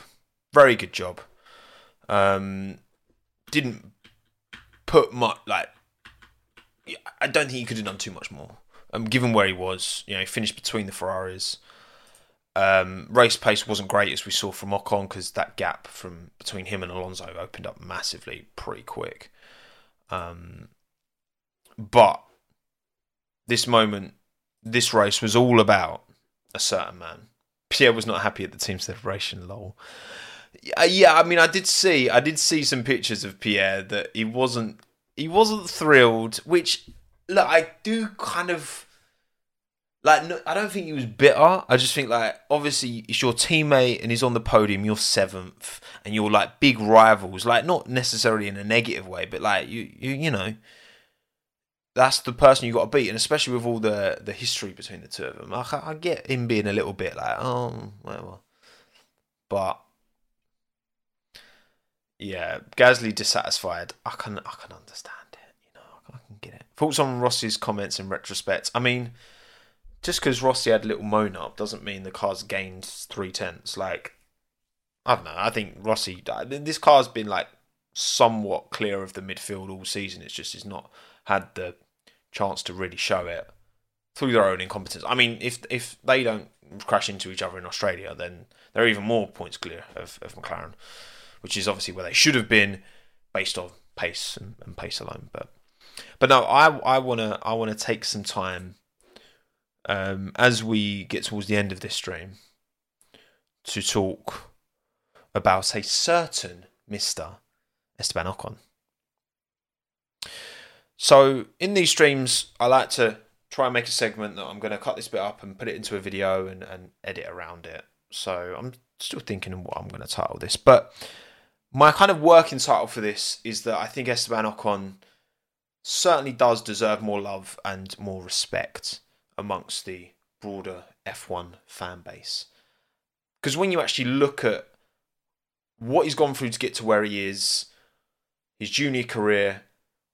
Very good job. Um, didn't put much, like, I don't think he could have done too much more. Um, given where he was, you know, he finished between the Ferraris. Um, race pace wasn't great as we saw from Ocon because that gap from between him and Alonso opened up massively pretty quick. Um, but this moment, this race was all about a certain man. Pierre was not happy at the team celebration. Lol. Yeah, I mean, I did see, I did see some pictures of Pierre that he wasn't he wasn't thrilled. Which look, I do kind of like. No, I don't think he was bitter. I just think like obviously it's your teammate and he's on the podium. You're seventh, and you're like big rivals. Like not necessarily in a negative way, but like you you you know. That's the person you got to beat, and especially with all the the history between the two of them, I, I get him being a little bit like, oh, whatever. But yeah, Gasly dissatisfied. I can I can understand it. You know, I can get it. Thoughts on Rossi's comments in retrospect. I mean, just because Rossi had a little moan up doesn't mean the car's gained three tenths. Like, I don't know. I think Rossi. This car's been like somewhat clear of the midfield all season. It's just he's not had the chance to really show it through their own incompetence. I mean, if if they don't crash into each other in Australia, then they're even more points clear of, of McLaren which is obviously where they should have been based on pace and, and pace alone. But but no, I I wanna I wanna take some time um, as we get towards the end of this stream to talk about a certain Mister Esteban Ocon. So in these streams, I like to try and make a segment that I'm going to cut this bit up and put it into a video and, and edit around it. So I'm still thinking what I'm going to title this, but my kind of working title for this is that I think Esteban Ocon certainly does deserve more love and more respect amongst the broader F1 fan base. Because when you actually look at what he's gone through to get to where he is, his junior career,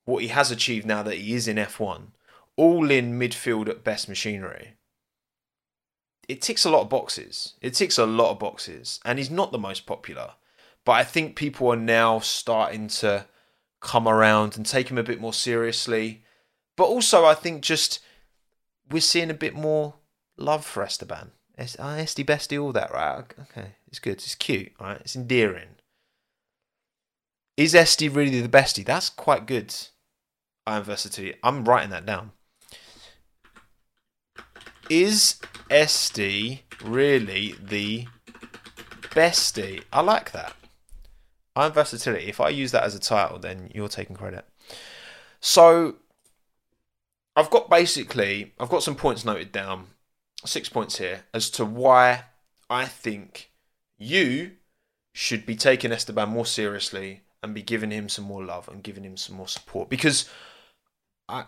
what he has achieved now that he is in F1, all in midfield at best machinery, it ticks a lot of boxes. It ticks a lot of boxes. And he's not the most popular. But I think people are now starting to come around and take him a bit more seriously. But also, I think just we're seeing a bit more love for Esteban. Es- uh, Esty Bestie, all that, right? Okay, it's good. It's cute, right? It's endearing. Is Esty really the bestie? That's quite good. I am versatility. I'm writing that down. Is Esty really the bestie? I like that. I'm versatility. If I use that as a title, then you're taking credit. So I've got basically I've got some points noted down, six points here as to why I think you should be taking Esteban more seriously and be giving him some more love and giving him some more support because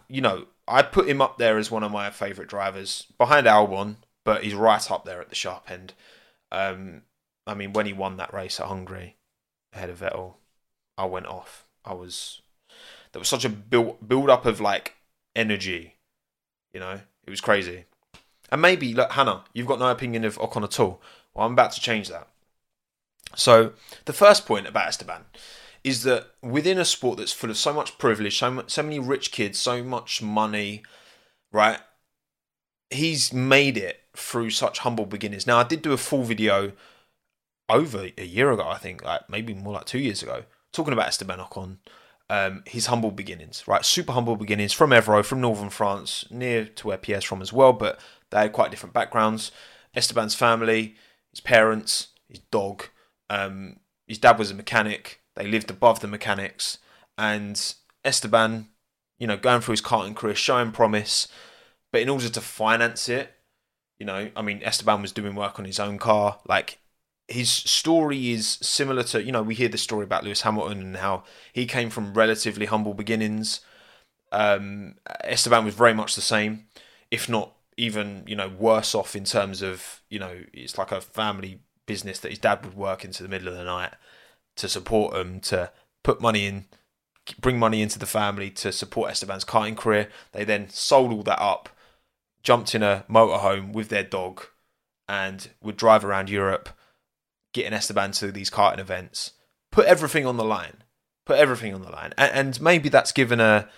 You know, I put him up there as one of my favourite drivers behind Albon, but he's right up there at the sharp end. Um, I mean, when he won that race at Hungary ahead of Vettel, I went off. I was there was such a build build up of like energy, you know, it was crazy. And maybe, look, Hannah, you've got no opinion of Ocon at all. Well, I'm about to change that. So the first point about Esteban is that within a sport that's full of so much privilege, so much, so many rich kids, so much money, right? He's made it through such humble beginnings. Now, I did do a full video over a year ago, I think, like maybe more like two years ago, talking about Esteban Ocon, um, his humble beginnings, right? Super humble beginnings from Évreux, from northern France, near to where Pierre's from as well, but they had quite different backgrounds. Esteban's family, his parents, his dog, um, his dad was a mechanic they lived above the mechanics, and Esteban, you know, going through his karting career, showing promise, but in order to finance it, you know, I mean, Esteban was doing work on his own car. Like his story is similar to, you know, we hear the story about Lewis Hamilton and how he came from relatively humble beginnings. Um, Esteban was very much the same, if not even, you know, worse off in terms of, you know, it's like a family business that his dad would work into the middle of the night to support them, to put money in, bring money into the family to support Esteban's karting career. They then sold all that up, jumped in a motorhome with their dog, and would drive around Europe, getting Esteban to these karting events, put everything on the line, put everything on the line, and, and maybe that's given a,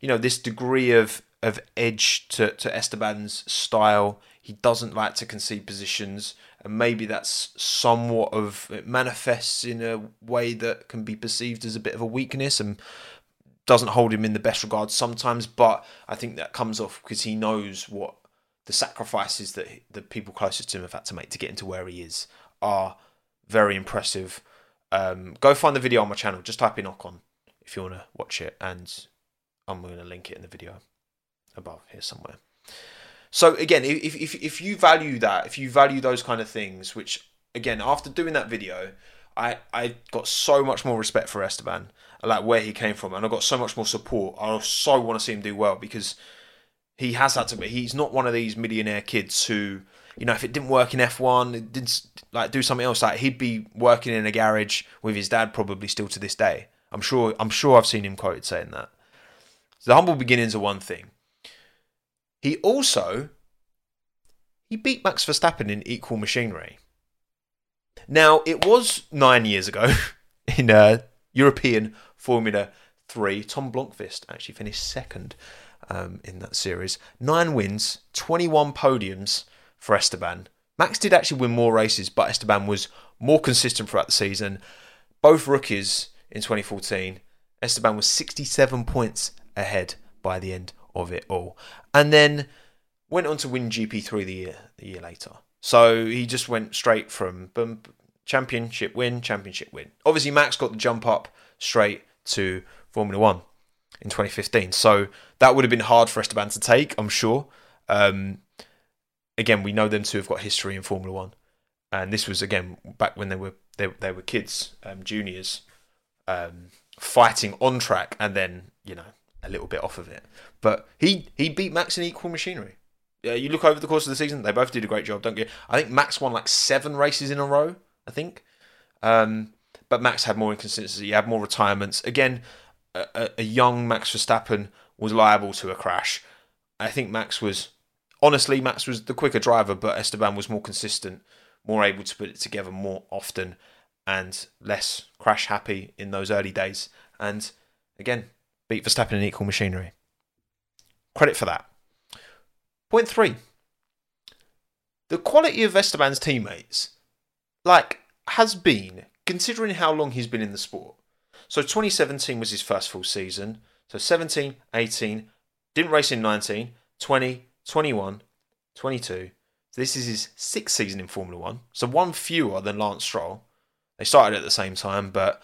you know, this degree of of edge to to Esteban's style. He doesn't like to concede positions and maybe that's somewhat of it manifests in a way that can be perceived as a bit of a weakness and doesn't hold him in the best regard sometimes but i think that comes off because he knows what the sacrifices that the people closest to him have had to make to get into where he is are very impressive. Um, go find the video on my channel. Just type in ocon if you want to watch it and i'm going to link it in the video above here somewhere so again, if, if if you value that, if you value those kind of things, which again, after doing that video, I I got so much more respect for Esteban, like where he came from, and I got so much more support. I so want to see him do well because he has had to be. He's not one of these millionaire kids who, you know, if it didn't work in F one, it didn't like do something else. Like he'd be working in a garage with his dad probably still to this day. I'm sure. I'm sure I've seen him quoted saying that. The humble beginnings are one thing. He also he beat Max Verstappen in equal machinery. Now it was nine years ago [laughs] in uh, European Formula Three. Tom Blomqvist actually finished second um, in that series. Nine wins, twenty-one podiums for Esteban. Max did actually win more races, but Esteban was more consistent throughout the season. Both rookies in 2014. Esteban was 67 points ahead by the end of it all. And then went on to win GP3 the year the year later. So he just went straight from boom, championship win, championship win. Obviously, Max got the jump up straight to Formula One in 2015. So that would have been hard for Esteban to take, I'm sure. Um, again, we know them to have got history in Formula One, and this was again back when they were they, they were kids, um, juniors, um, fighting on track, and then you know a little bit off of it. But he he beat Max in equal machinery. Yeah, you look over the course of the season, they both did a great job. Don't get. I think Max won like seven races in a row. I think, um, but Max had more inconsistency. He had more retirements. Again, a, a young Max Verstappen was liable to a crash. I think Max was honestly Max was the quicker driver, but Esteban was more consistent, more able to put it together more often, and less crash happy in those early days. And again, beat Verstappen in equal machinery. Credit for that. Point three. The quality of Esteban's teammates, like, has been, considering how long he's been in the sport. So 2017 was his first full season. So 17, 18, didn't race in 19, 20, 21, 22. So this is his sixth season in Formula One. So one fewer than Lance Stroll. They started at the same time, but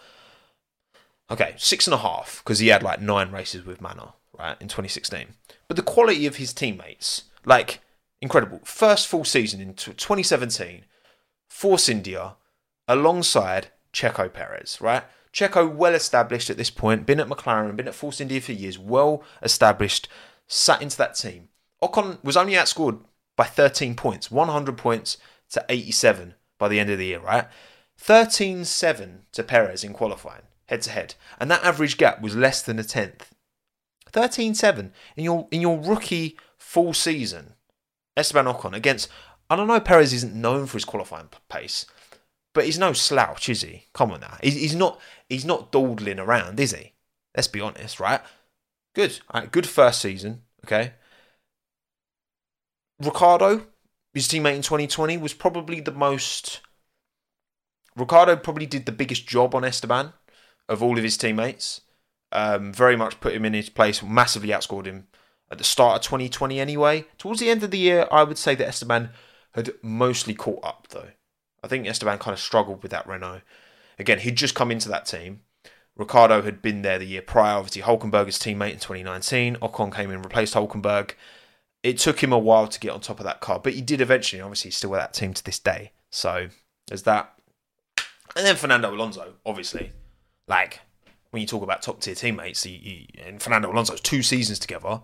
okay, six and a half because he had like nine races with Manor, right, in 2016. But the quality of his teammates like, incredible. First full season in 2017, Force India alongside Checo Perez, right? Checo, well established at this point, been at McLaren, been at Force India for years, well established, sat into that team. Ocon was only outscored by 13 points, 100 points to 87 by the end of the year, right? 13 7 to Perez in qualifying, head to head. And that average gap was less than a tenth. 13 7 in your, in your rookie full season. Esteban Ocon against, I don't know, Perez isn't known for his qualifying pace, but he's no slouch, is he? Come on now. He's, not he's not dawdling around, is he? Let's be honest, right? Good. Good first season, okay? Ricciardo, his teammate in 2020, was probably the most. Ricciardo probably did the biggest job on Esteban of all of his teammates. Um, very much put him in his place, massively outscored him at the start of 2020 anyway. Towards the end of the year, I would say that Esteban had mostly caught up though. I think Esteban kind of struggled with that Renault. Again, he'd just come into that team. Ricciardo had been there the year prior, obviously Hulkenberg's teammate in 2019. Ocon came in, replaced Hulkenberg it took him a while to get on top of that car, but he did eventually. Obviously, he's still with that team to this day. So there's that. And then Fernando Alonso, obviously, like when you talk about top tier teammates, he, and Fernando Alonso's two seasons together,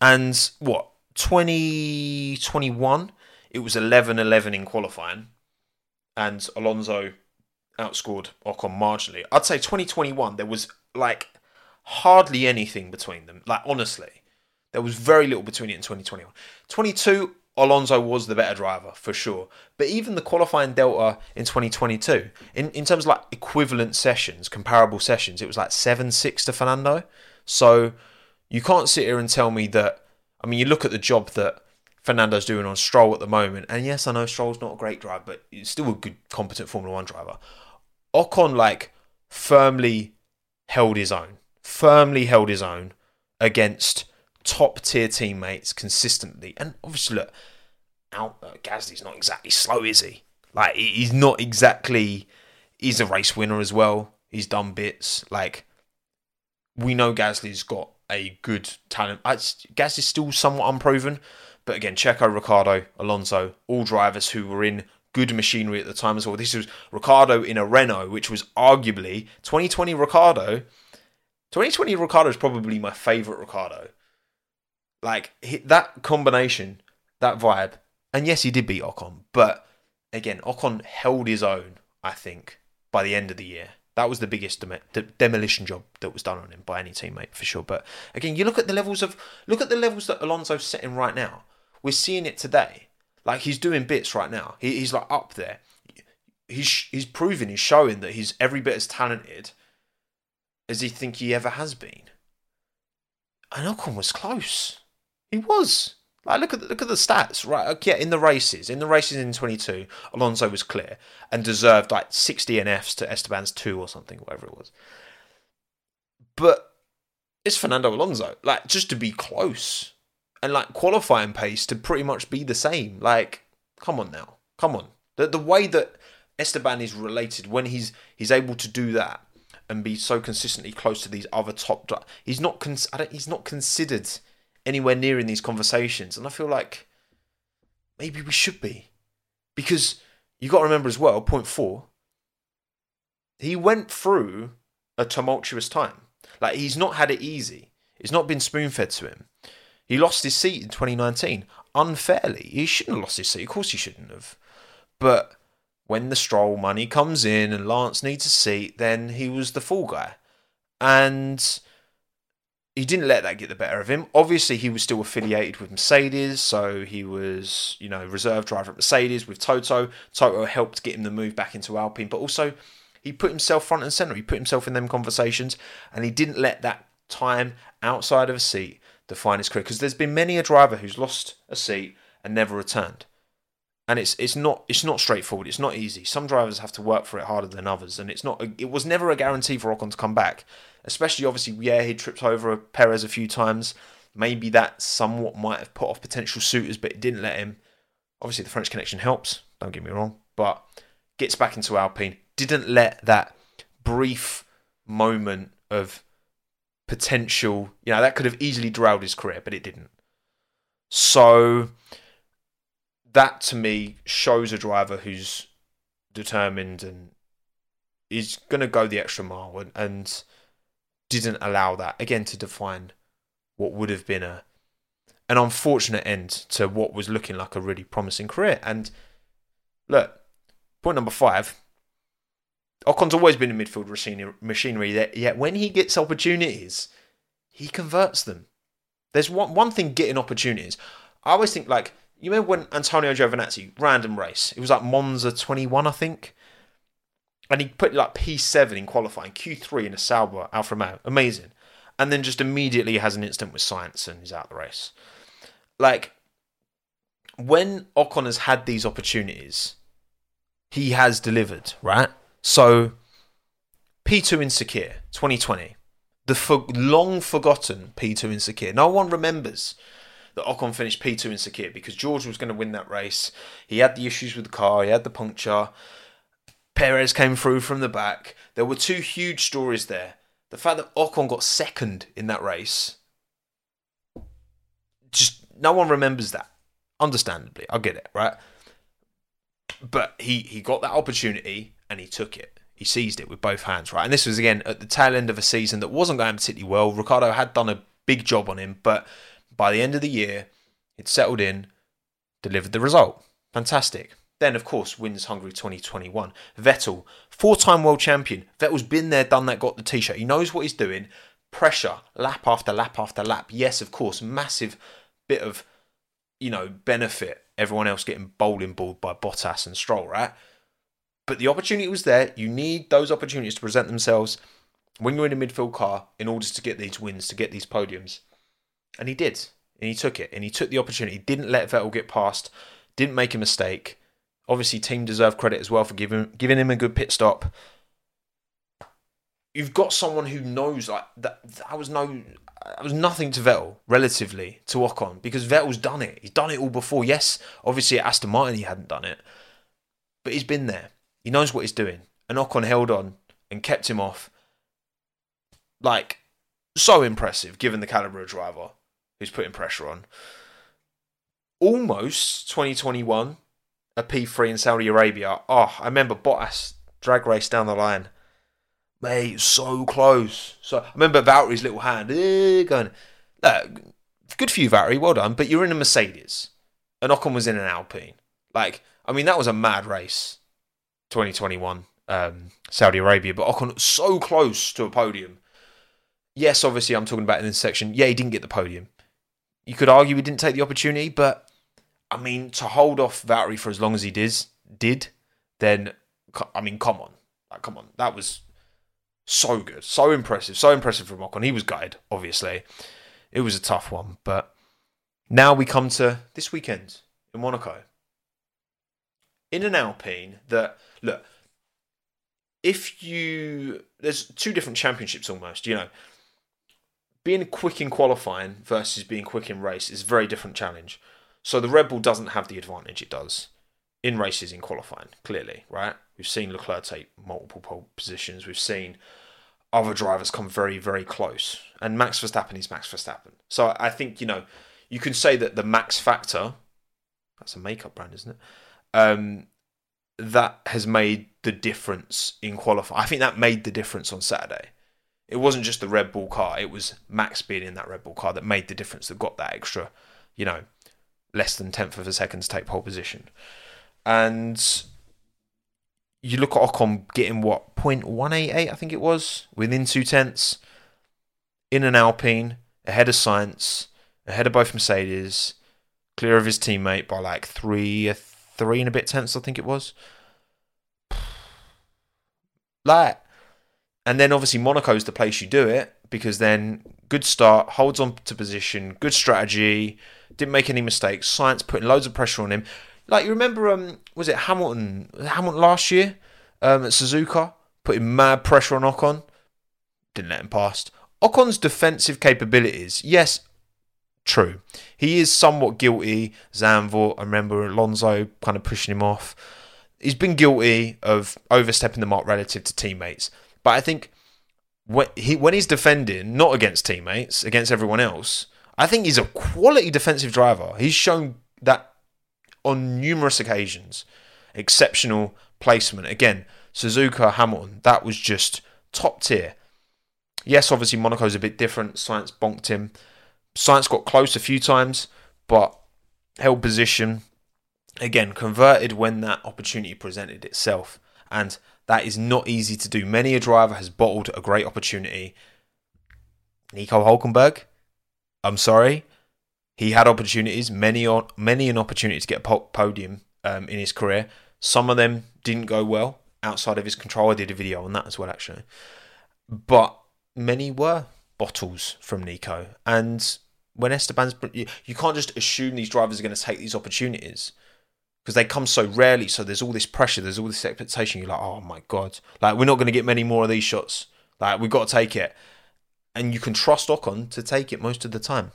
and what 2021, it was 11-11 in qualifying, and Alonso outscored Ocon marginally. I'd say 2021 there was like hardly anything between them. Like honestly, there was very little between it in 2021. 22, Alonso was the better driver for sure. But even the qualifying delta in 2022, in, in terms of like equivalent sessions, comparable sessions, it was like 7 6 to Fernando. So you can't sit here and tell me that. I mean, you look at the job that Fernando's doing on Stroll at the moment, and yes, I know Stroll's not a great driver, but he's still a good, competent Formula One driver. Ocon, like, firmly held his own, firmly held his own against top tier teammates consistently. And obviously, look, out uh, Gasly's not exactly slow, is he? Like he's not exactly. He's a race winner as well. He's done bits. Like we know Gasly's got a good talent. Gasly's still somewhat unproven, but again, Checo, Ricciardo, Alonso, all drivers who were in good machinery at the time as well. This was Ricciardo in a Renault, which was arguably 2020 Ricciardo. 2020 Ricciardo is probably my favourite Ricciardo. like that combination, that vibe, and yes, he did beat Ocon, but again, Ocon held his own. I think by the end of the year, that was the biggest dem- de- demolition job that was done on him by any teammate for sure. But again, you look at the levels of look at the levels that Alonso's setting right now. We're seeing it today. Like he's doing bits right now. He, he's like up there. He's he's proving, he's showing that he's every bit as talented as he think he ever has been. And Ocon was close. He was. Like look at the, look at the stats, right? Yeah, in the races, in the races in 22, Alonso was clear and deserved like 60 NFs to Esteban's two or something, whatever it was. But it's Fernando Alonso, like just to be close and like qualifying pace to pretty much be the same. Like, come on now, come on. The the way that Esteban is related when he's he's able to do that and be so consistently close to these other top, he's not cons- he's not considered anywhere near in these conversations. And I feel like maybe we should be. Because you've got to remember as well, point four, he went through a tumultuous time. Like he's not had it easy. It's not been spoon fed to him. He lost his seat in 2019 unfairly. He shouldn't have lost his seat. Of course he shouldn't have. But when the Stroll money comes in and Lance needs a seat, then he was the fall guy. And he didn't let that get the better of him. Obviously, he was still affiliated with Mercedes, so he was, you know, reserve driver at Mercedes with Toto. Toto helped get him the move back into Alpine, but also he put himself front and center. He put himself in them conversations, and he didn't let that time outside of a seat define his career. Because there's been many a driver who's lost a seat and never returned, and it's it's not it's not straightforward. It's not easy. Some drivers have to work for it harder than others, and it's not. It was never a guarantee for Ocon to come back especially obviously, yeah, he tripped over Perez a few times. Maybe that somewhat might have put off potential suitors, but it didn't let him. Obviously, the French connection helps, don't get me wrong, but gets back into Alpine. Didn't let that brief moment of potential, you know, that could have easily derailed his career, but it didn't. So that to me shows a driver who's determined and is going to go the extra mile and, and didn't allow that again to define what would have been a an unfortunate end to what was looking like a really promising career. And look, point number five. Ocon's always been a midfield machinery, yet when he gets opportunities, he converts them. There's one one thing getting opportunities. I always think like you remember when Antonio Giovinazzi random race. It was like Monza 21, I think, and he put like P7 in qualifying, Q3 in a Sauber Alfa Romeo, amazing, and then just immediately has an incident with Sainz and he's out the race. Like when Ocon has had these opportunities, he has delivered, right? So P2 in Sakhir, 2020 the for- long forgotten P2 in Sakhir. No one remembers that Ocon finished P2 in Sakhir because George was going to win that race. He had the issues with the car, he had the puncture. Perez came through from the back. There were two huge stories there. The fact that Ocon got second in that race, just no one remembers that. Understandably, I get it, right? But he he got that opportunity and he took it he seized it with both hands, right? And this was again at the tail end of a season that wasn't going particularly well. Ricciardo had done a big job on him, but by the end of the year, it settled in, delivered the result. Fantastic. Then, of course, wins Hungary 2021. Vettel, four time world champion. Vettel's been there, done that, got the t shirt. He knows what he's doing. Pressure, lap after lap after lap. Yes, of course, massive bit of, you know, benefit. Everyone else getting bowling balled by Bottas and Stroll, right? But the opportunity was there. You need those opportunities to present themselves when you're in a midfield car in order to get these wins, to get these podiums. And he did. And he took it. And he took the opportunity. Didn't let Vettel get past. Didn't make a mistake. Obviously, team deserve credit as well for giving giving him a good pit stop. You've got someone who knows like that. That was no, that was nothing to Vettel relatively to Ocon because Vettel's done it. He's done it all before. Yes, obviously at Aston Martin he hadn't done it, but he's been there. He knows what he's doing. And Ocon held on and kept him off. Like, so impressive given the caliber of driver who's putting pressure on. Almost 2021, a P3 in Saudi Arabia. Oh, I remember Bottas drag race down the line. Mate, so close. So I remember Valtteri's little hand eh, going, look, good for you, Valtteri, well done. But you're in a Mercedes, and Ocon was in an Alpine. Like, I mean, that was a mad race. 2021 um, Saudi Arabia, but Ocon so close to a podium. Yes, obviously, I'm talking about in this section. Yeah, he didn't get the podium. You could argue he didn't take the opportunity, but I mean, to hold off Valtteri for as long as he did, did, then I mean, come on, like, come on, that was so good, so impressive, so impressive from Ocon. He was gutted, obviously. It was a tough one, but now we come to this weekend in Monaco. In an Alpine that look, if you there's two different championships almost, you know. Being quick in qualifying versus being quick in race is a very different challenge. So the Red Bull doesn't have the advantage it does in races in qualifying, clearly, right? We've seen Leclerc take multiple pole positions. We've seen other drivers come very, very close. And Max Verstappen is Max Verstappen. So I think, you know, you can say that the max factor, that's a makeup brand, isn't it? Um, that has made the difference in qualifying. I think that made the difference on Saturday. It wasn't just the Red Bull car; it was Max being in that Red Bull car that made the difference. That got that extra, you know, less than tenth of a second to take pole position. And you look at Ocon getting what 0.188, I think it was, within two tenths, in an Alpine, ahead of Sainz, ahead of both Mercedes, clear of his teammate by like three three and a bit tenths, I think it was. [sighs] Like, and then obviously Monaco's the place you do it because then good start, holds on to position, good strategy, didn't make any mistakes. Sainz putting loads of pressure on him. Like you remember, um, was it Hamilton? Hamilton last year um, at Suzuka, putting mad pressure on Ocon, didn't let him past. Ocon's defensive capabilities, yes, true. He is somewhat guilty. Zandvoort, I remember Alonso kind of pushing him off. He's been guilty of overstepping the mark relative to teammates. But I think when, he, when he's defending, not against teammates, against everyone else, I think he's a quality defensive driver. He's shown that on numerous occasions. Exceptional placement. Again, Suzuka, Hamilton, that was just top tier. Yes, obviously Monaco's a bit different. Sainz bonked him. Sainz got close a few times, but held position. Again, converted when that opportunity presented itself. And that is not easy to do. Many a driver has bottled a great opportunity. Nico Hulkenberg, I'm sorry, he had opportunities, many on many an opportunity to get a podium um, in his career. Some of them didn't go well outside of his control. I did a video on that as well, actually. But many were bottles from Nico. And when Esteban's, you, you can't just assume these drivers are going to take these opportunities because they come so rarely. So there's all this pressure, there's all this expectation. You're like, oh my god, like we're not going to get many more of these shots. Like we've got to take it, and you can trust Ocon to take it most of the time.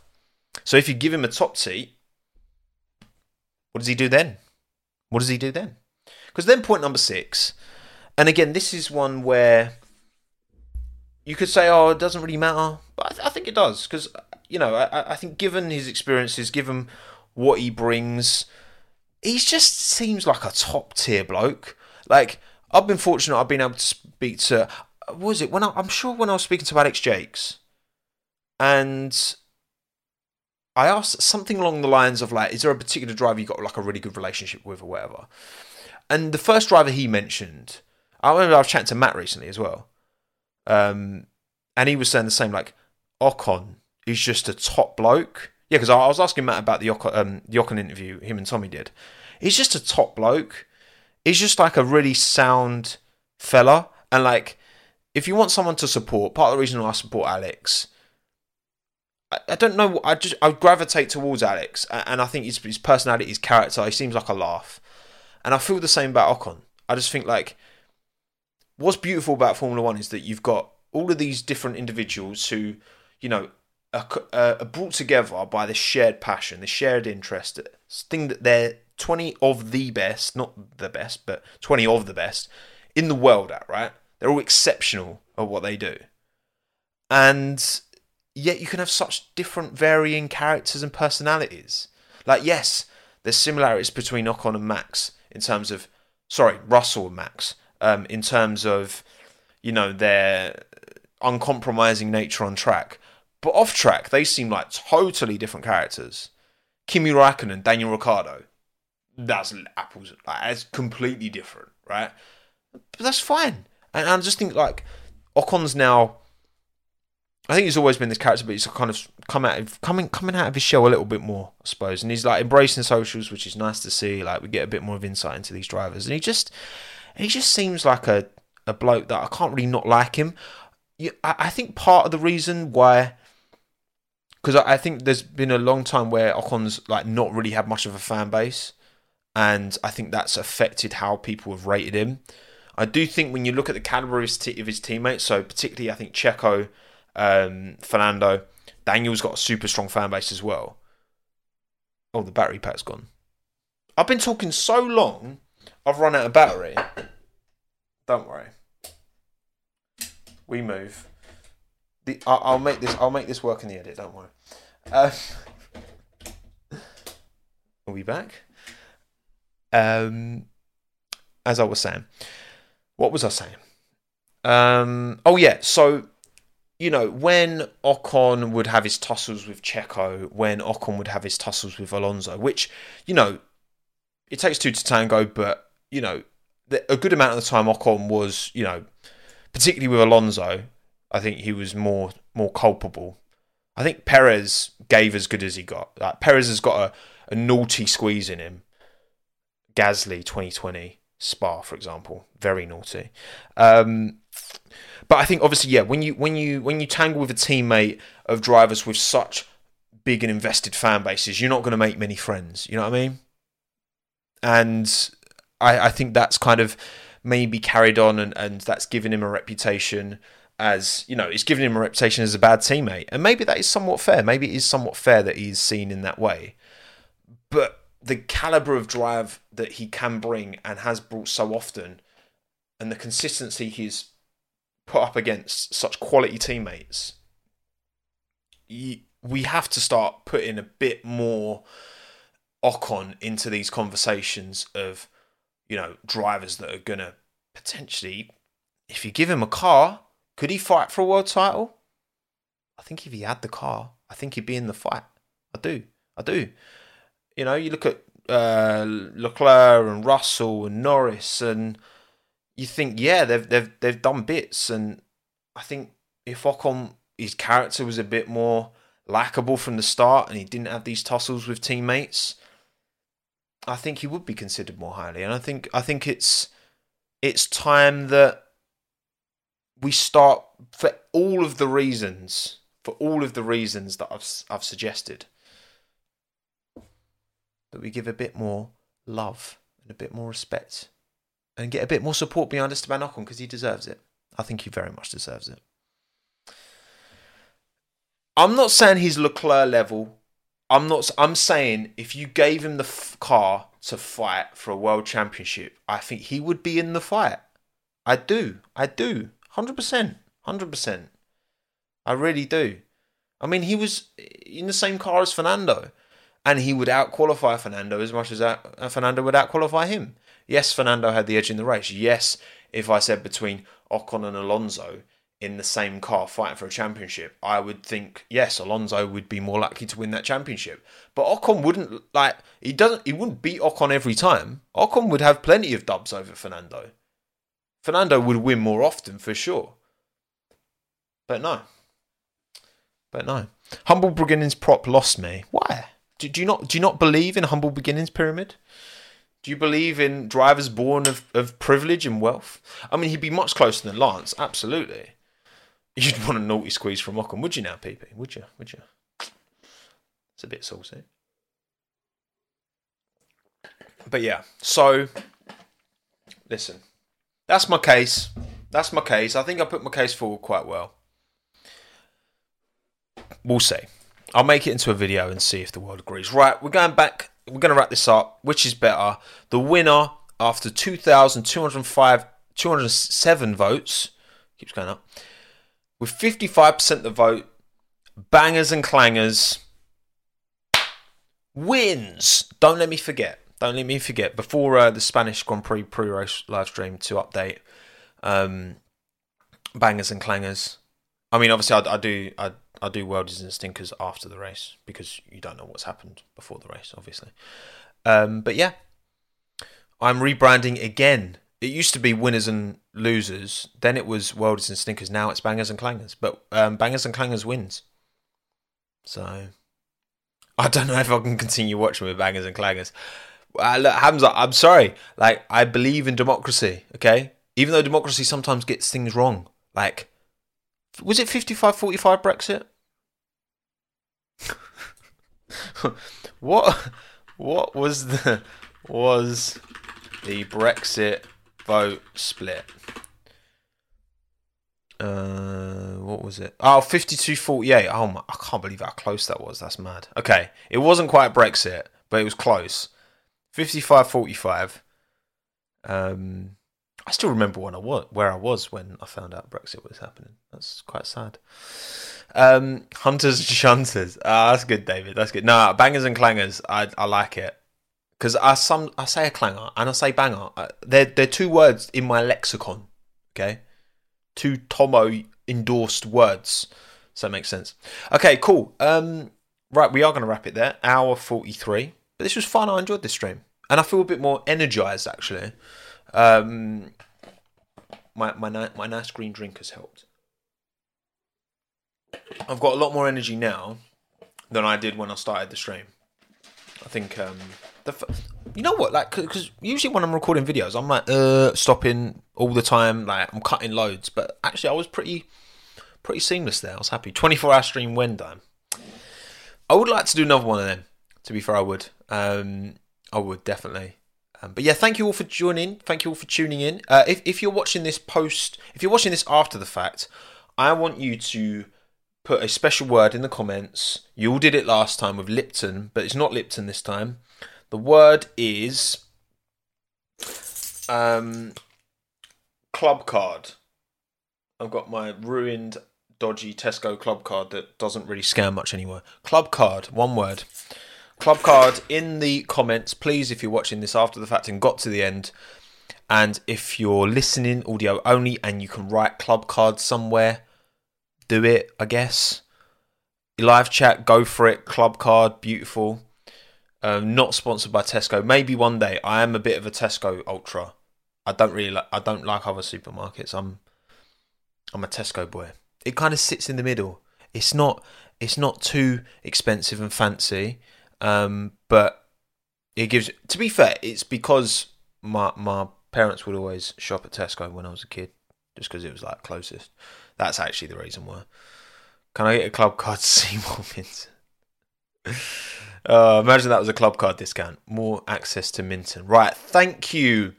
So if you give him a top seat, what does he do then? What does he do then? Because then point number six, and again, this is one where you could say, oh, it doesn't really matter, but I, th- I think it does because you know I, I think given his experiences, given what he brings he just seems like a top tier bloke. Like I've been fortunate; I've been able to speak to. Was it when I, I'm sure when I was speaking to Alex Jacques, and I asked something along the lines of like, "Is there a particular driver you got like a really good relationship with, or whatever?" And the first driver he mentioned, I remember I was chatting to Matt recently as well, um, and he was saying the same. Like Ocon is just a top bloke yeah, because I was asking Matt about the Ocon, um, interview him and Tommy did. He's just a top bloke. He's just like a really sound fella, and like if you want someone to support, part of the reason why I support Alex, I, I don't know. I just I gravitate towards Alex, and I think his, his personality, his character, he seems like a laugh, and I feel the same about Ocon. I just think like what's beautiful about Formula One is that you've got all of these different individuals who, you know, are, are brought together by this shared passion, this shared interest, thing that they're 20 of the best, not the best, but 20 of the best in the world at, right? They're all exceptional at what they do. And yet you can have such different varying characters and personalities. Like, yes, there's similarities between Ocon and Max in terms of, sorry, Russell and Max, um, in terms of, you know, their uncompromising nature on track. But off track, they seem like totally different characters. Kimi Raikkonen, Daniel Ricciardo, that's apples. Like, it's completely different, right? But that's fine. And I just think like Ocon's now. I think he's always been this character, but he's kind of come out of coming coming out of his shell a little bit more, I suppose. And he's like embracing socials, which is nice to see. Like we get a bit more of insight into these drivers, and he just he just seems like a a bloke that I can't really not like him. I think part of the reason why because I think there's been a long time where Ocon's like not really had much of a fan base, and I think that's affected how people have rated him. I do think when you look at the caliber of his, t- of his teammates, so particularly I think Checo, um, Fernando, Daniel's got a super strong fan base as well. Oh, the battery pack's gone. I've been talking so long, I've run out of battery. Don't worry. We move. The, I'll, I'll make this. I'll make this work in the edit. Don't worry. Uh, [laughs] are we back? Um, as I was saying, what was I saying? Um, oh yeah, so you know when Ocon would have his tussles with Checo, when Ocon would have his tussles with Alonso, which you know it takes two to tango, but you know a good amount of the time Ocon was you know particularly with Alonso, I think he was more more culpable I think Perez gave as good as he got. Like Perez has got a, a naughty squeeze in him. Gasly 2020 Spa, for example, very naughty. Um, but I think obviously, yeah, when you when you when you tangle with a teammate of drivers with such big and invested fan bases, you're not going to make many friends. You know what I mean? And I, I think that's kind of maybe carried on, and, and that's given him a reputation as you know, it's given him a reputation as a bad teammate, and maybe that is somewhat fair. Maybe it is somewhat fair that he's seen in that way. But the caliber of drive that he can bring and has brought so often, and the consistency he's put up against such quality teammates, we have to start putting a bit more Ocon into these conversations of, you know, drivers that are gonna potentially, if you give him a car, could he fight for a world title? I think if he had the car, I think he'd be in the fight. I do. I do. You know, you look at uh, Leclerc and Russell and Norris, and you think, yeah, they've they've they've done bits, and I think if Ocon his character was a bit more likable from the start, and he didn't have these tussles with teammates, I think he would be considered more highly. And I think I think it's it's time that we start for all of the reasons for all of the reasons that I've I've suggested that we give a bit more love and a bit more respect and get a bit more support behind Esteban Ocon because he deserves it. I think he very much deserves it. I'm not saying he's Leclerc level. I'm not. I'm saying if you gave him the f- car to fight for a world championship, I think he would be in the fight. I do. I do. Hundred percent. Hundred percent. I really do. I mean, he was in the same car as Fernando, and he would outqualify Fernando as much as uh, Fernando would outqualify him. Yes, Fernando had the edge in the race. Yes, if I said between Ocon and Alonso, in the same car fighting for a championship, I would think yes, Alonso would be more likely to win that championship. But Ocon wouldn't like he doesn't he wouldn't beat Ocon every time. Ocon would have plenty of dubs over Fernando. Fernando would win more often for sure. But no. But no. Humble beginnings prop lost me. Why? Do, do you not do you not believe in humble beginnings pyramid? Do you believe in drivers born of, of privilege and wealth? I mean, he'd be much closer than Lance, absolutely. You'd want a naughty squeeze from Ocon, would you now, PP? Would you? Would you? It's a bit saucy. But yeah, so listen, that's my case. That's my case. I think I put my case forward quite well. We'll see. I'll make it into a video and see if the world agrees. Right, we're going back. We're going to wrap this up. Which is better? The winner after 2,205, 207 votes keeps going up with 55% of the vote, bangers and clangers wins. Don't let me forget. Don't let me forget. Before uh, the Spanish Grand Prix pre-race live stream to update um, bangers and clangers. I mean, obviously, I, I do I, I do worldies and stinkers after the race because you don't know what's happened before the race, obviously. Um, but yeah, I'm rebranding again it used to be winners and losers. Then it was worldies and stinkers. Now it's bangers and clangers. But um, bangers and clangers wins. So I don't know if I can continue watching with bangers and clangers. Uh, look, Hamza, I'm sorry. Like I believe in democracy. Okay, even though democracy sometimes gets things wrong. Like, was it 55-45 Brexit? [laughs] what? What was the was the Brexit vote split. Uh, what was it? Oh, 52 48. Oh, my, I can't believe how close that was. That's mad. Okay. It wasn't quite Brexit, but it was close. 55 45. Um, I still remember when I was, where I was when I found out Brexit was happening. That's quite sad. Um, Hunters and [laughs] Shunters. Ah, that's good, David. That's good. No, bangers and clangers. I I like it because I some I say a clanger and I say banger. They're they're two words in my lexicon. Okay, two Tommo endorsed words. So that makes sense. Okay, cool. Um, right, we are going to wrap it there. Hour forty three. But this was fun. I enjoyed this stream, and I feel a bit more energized actually. Um, my my my nice green drink has helped. I've got a lot more energy now than I did when I started the stream. I think um, the f- you know what like because usually when i'm recording videos i'm like uh stopping all the time like i'm cutting loads but actually i was pretty pretty seamless there i was happy 24 hour stream when done i would like to do another one of them to be fair i would um i would definitely um, but yeah thank you all for joining thank you all for tuning in uh, if, if you're watching this post if you're watching this after the fact i want you to put a special word in the comments you all did it last time with lipton but it's not lipton this time the word is um, club card. I've got my ruined, dodgy Tesco club card that doesn't really scare much anymore. Club card, one word. Club card in the comments, please, if you're watching this after the fact and got to the end. And if you're listening audio only and you can write club card somewhere, do it, I guess. Live chat, go for it. Club card, beautiful. Um, not sponsored by Tesco. Maybe one day. I am a bit of a Tesco ultra. I don't really like. I don't like other supermarkets. I'm. I'm a Tesco boy. It kind of sits in the middle. It's not. It's not too expensive and fancy, um, but it gives. To be fair, it's because my my parents would always shop at Tesco when I was a kid, just because it was like closest. That's actually the reason why. Can I get a club card to [laughs] see more Minton? uh, imagine that was a club card discount. More access to Minton. Right, thank you.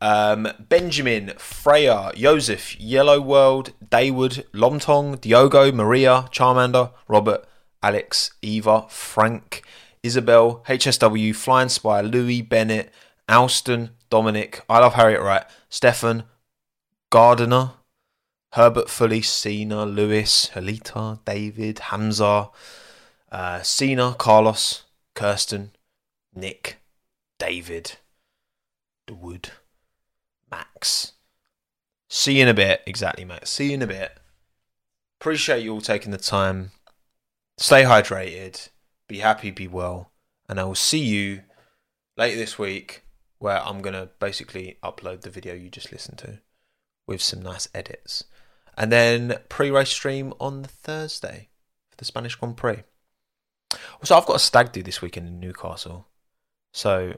Um, Benjamin, Freya, Joseph, Yellow World, Daywood, Lomtong, Diogo, Maria, Charmander, Robert, Alex, Eva, Frank, Isabel, HSW, Flying Spy, Louis, Bennett, Alston, Dominic, I love Harriet Wright, Stefan, Gardiner, Herbert Fully, Cena, Lewis, Halita, David, Hamza, uh, Cena, Carlos, Kirsten, Nick, David, The Wood, Max. See you in a bit. Exactly, Max. See you in a bit. Appreciate you all taking the time. Stay hydrated. Be happy, be well. And I will see you later this week where I'm going to basically upload the video you just listened to with some nice edits and then pre-race stream on the Thursday for the Spanish Grand Prix. Also, I've got a stag do this weekend in Newcastle, so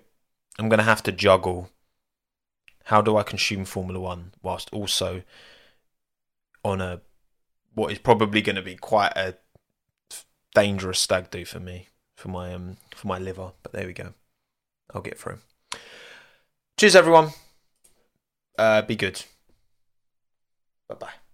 I'm going to have to juggle. How do I consume Formula One whilst also on a what is probably going to be quite a dangerous stag do for me for my um for my liver? But there we go. I'll get through. Cheers, everyone. Uh, be good. Bye bye.